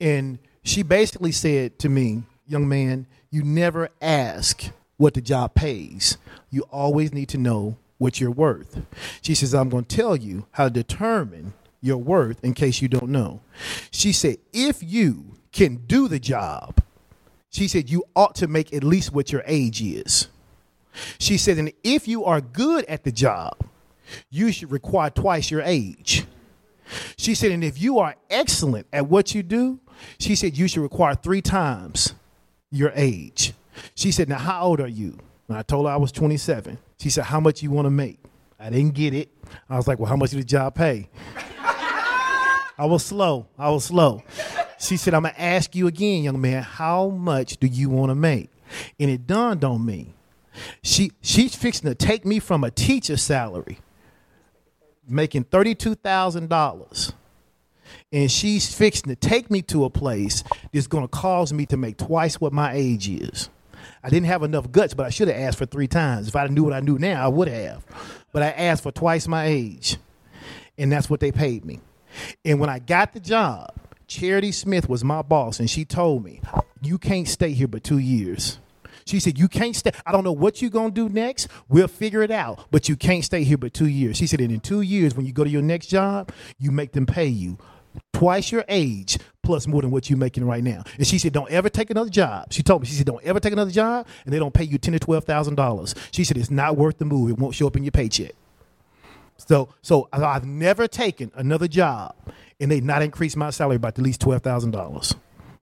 and she basically said to me, "Young man, you never ask what the job pays. You always need to know what you're worth." She says, "I'm going to tell you how to determine your worth in case you don't know." She said, "If you can do the job." She said, You ought to make at least what your age is. She said, And if you are good at the job, you should require twice your age. She said, And if you are excellent at what you do, she said, You should require three times your age. She said, Now, how old are you? And I told her I was 27. She said, How much you want to make? I didn't get it. I was like, Well, how much did the job pay? I was slow. I was slow. She said, I'm going to ask you again, young man, how much do you want to make? And it dawned on me. She, she's fixing to take me from a teacher salary, making $32,000. And she's fixing to take me to a place that's going to cause me to make twice what my age is. I didn't have enough guts, but I should have asked for three times. If I knew what I knew now, I would have. But I asked for twice my age. And that's what they paid me. And when I got the job, Charity Smith was my boss, and she told me, You can't stay here but two years. She said, You can't stay. I don't know what you're going to do next. We'll figure it out, but you can't stay here but two years. She said, And in two years, when you go to your next job, you make them pay you twice your age plus more than what you're making right now. And she said, Don't ever take another job. She told me, She said, Don't ever take another job, and they don't pay you ten to twelve thousand dollars. She said, It's not worth the move. It won't show up in your paycheck. So, so I've never taken another job and they not increased my salary by at least twelve thousand dollars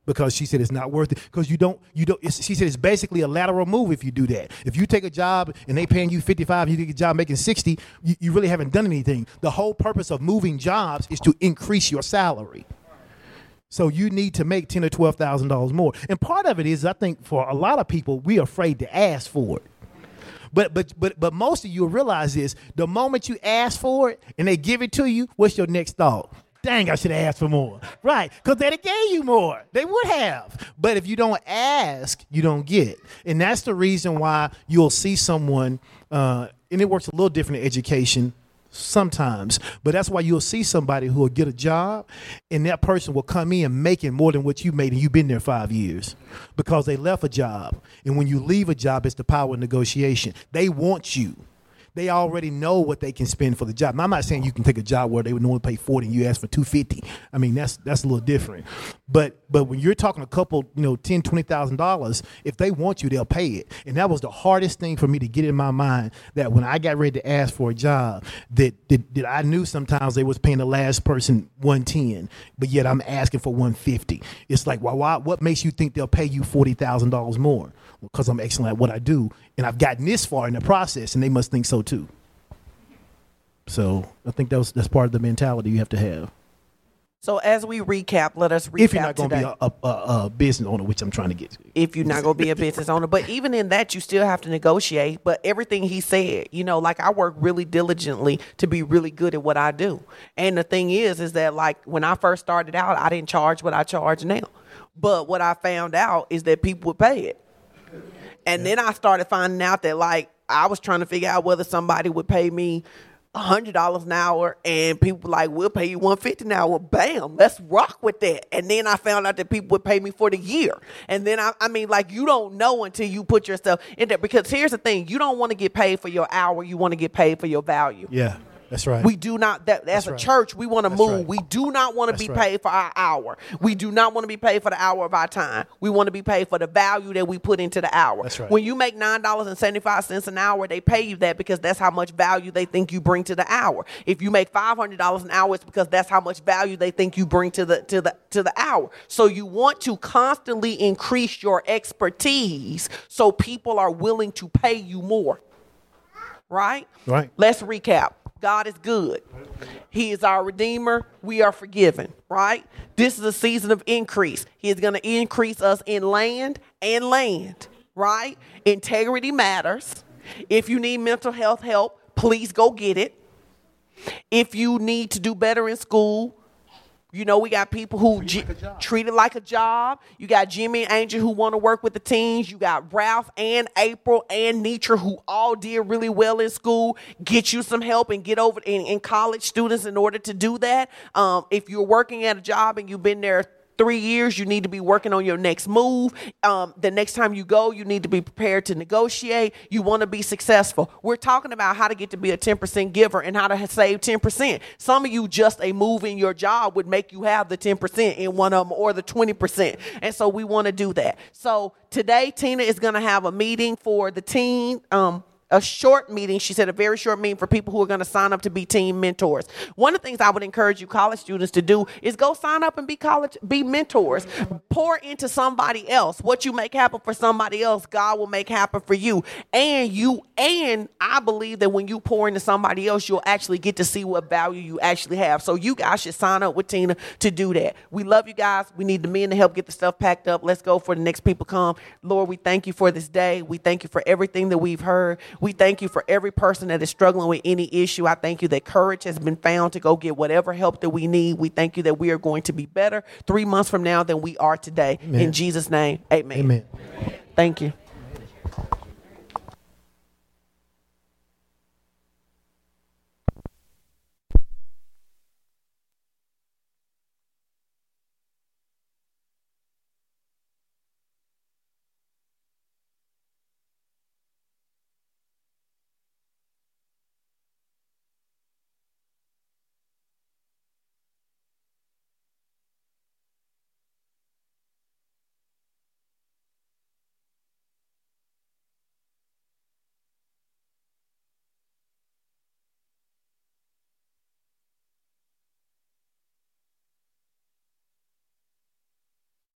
because she said it's not worth it because you don't you don't. She said it's basically a lateral move if you do that. If you take a job and they paying you fifty five, you take a job making sixty, you, you really haven't done anything. The whole purpose of moving jobs is to increase your salary. So you need to make ten or twelve thousand dollars more, and part of it is I think for a lot of people we're afraid to ask for it. But but but but most of you realize is the moment you ask for it and they give it to you, what's your next thought? Dang, I should have asked for more. Right, because they'd have gave you more. They would have. But if you don't ask, you don't get. And that's the reason why you'll see someone, uh, and it works a little different in education sometimes, but that's why you'll see somebody who will get a job and that person will come in making more than what you made and you've been there five years because they left a job. And when you leave a job, it's the power of negotiation. They want you. They already know what they can spend for the job. Now, I'm not saying you can take a job where they would normally pay 40 and you ask for 250. I mean, that's that's a little different. But but when you're talking a couple, you know, 10, 20,000 dollars, if they want you, they'll pay it. And that was the hardest thing for me to get in my mind that when I got ready to ask for a job, that that, that I knew sometimes they was paying the last person 110, but yet I'm asking for 150. It's like, why, why what makes you think they'll pay you $40,000 more? Because I'm excellent at what I do, and I've gotten this far in the process, and they must think so too. So I think that was, that's part of the mentality you have to have. So as we recap, let us recap If you're not going to be a, a, a, a business owner, which I'm trying to get to. if you're not going to be a business owner. But even in that, you still have to negotiate. But everything he said, you know, like I work really diligently to be really good at what I do. And the thing is, is that like when I first started out, I didn't charge what I charge now. But what I found out is that people would pay it. And then I started finding out that like I was trying to figure out whether somebody would pay me hundred dollars an hour and people were like, We'll pay you one fifty an hour. Bam, let's rock with that. And then I found out that people would pay me for the year. And then I, I mean, like you don't know until you put yourself in there because here's the thing, you don't want to get paid for your hour, you want to get paid for your value. Yeah. That's right. We do not that as That's a right. church we want to move. right. We do not want to be right. paid for our hour. We do not want to be paid for the hour of our time. We want to be paid for the value that we put into the hour. That's right. When you make nine dollars and seventy five cents an hour, they pay you that because that's how much value they think you bring to the hour. If you make five hundred dollars an hour, it's because that's how much value they think you bring to the to the to the hour. So you want to constantly increase your expertise so people are willing to pay you more. Right? Right. Let's recap. God is good. He is our redeemer. We are forgiven, right? This is a season of increase. He is going to increase us in land and land, right? Integrity matters. If you need mental health help, please go get it. If you need to do better in school, you know, we got people who G- treat it like a job. You got Jimmy and Angel who want to work with the teens. You got Ralph and April and Nitra who all did really well in school. Get you some help and get over in, in college students in order to do that. Um, if you're working at a job and you've been there three years, you need to be working on your next move. Um, the next time you go, you need to be prepared to negotiate. You want to be successful. We're talking about how to get to be a 10% giver and how to save 10%. Some of you, just a move in your job would make you have the 10% in one of them or the 20%. And so we want to do that. So today, Tina is going to have a meeting for the team. Um, a short meeting. She said a very short meeting for people who are going to sign up to be team mentors. One of the things I would encourage you college students to do is go sign up and be college, be mentors. Pour into somebody else. What you make happen for somebody else, God will make happen for you. And you, and I believe that when you pour into somebody else, you'll actually get to see what value you actually have. So you guys should sign up with Tina to do that. We love you guys. We need the men to help get the stuff packed up. Let's go for the next people come. Lord, we thank you for this day. We thank you for everything that we've heard. We thank you for every person that is struggling with any issue. I thank you that courage has been found to go get whatever help that we need. We thank you that we are going to be better three months from now than we are today. Amen. In Jesus' name, amen. Amen. Thank you.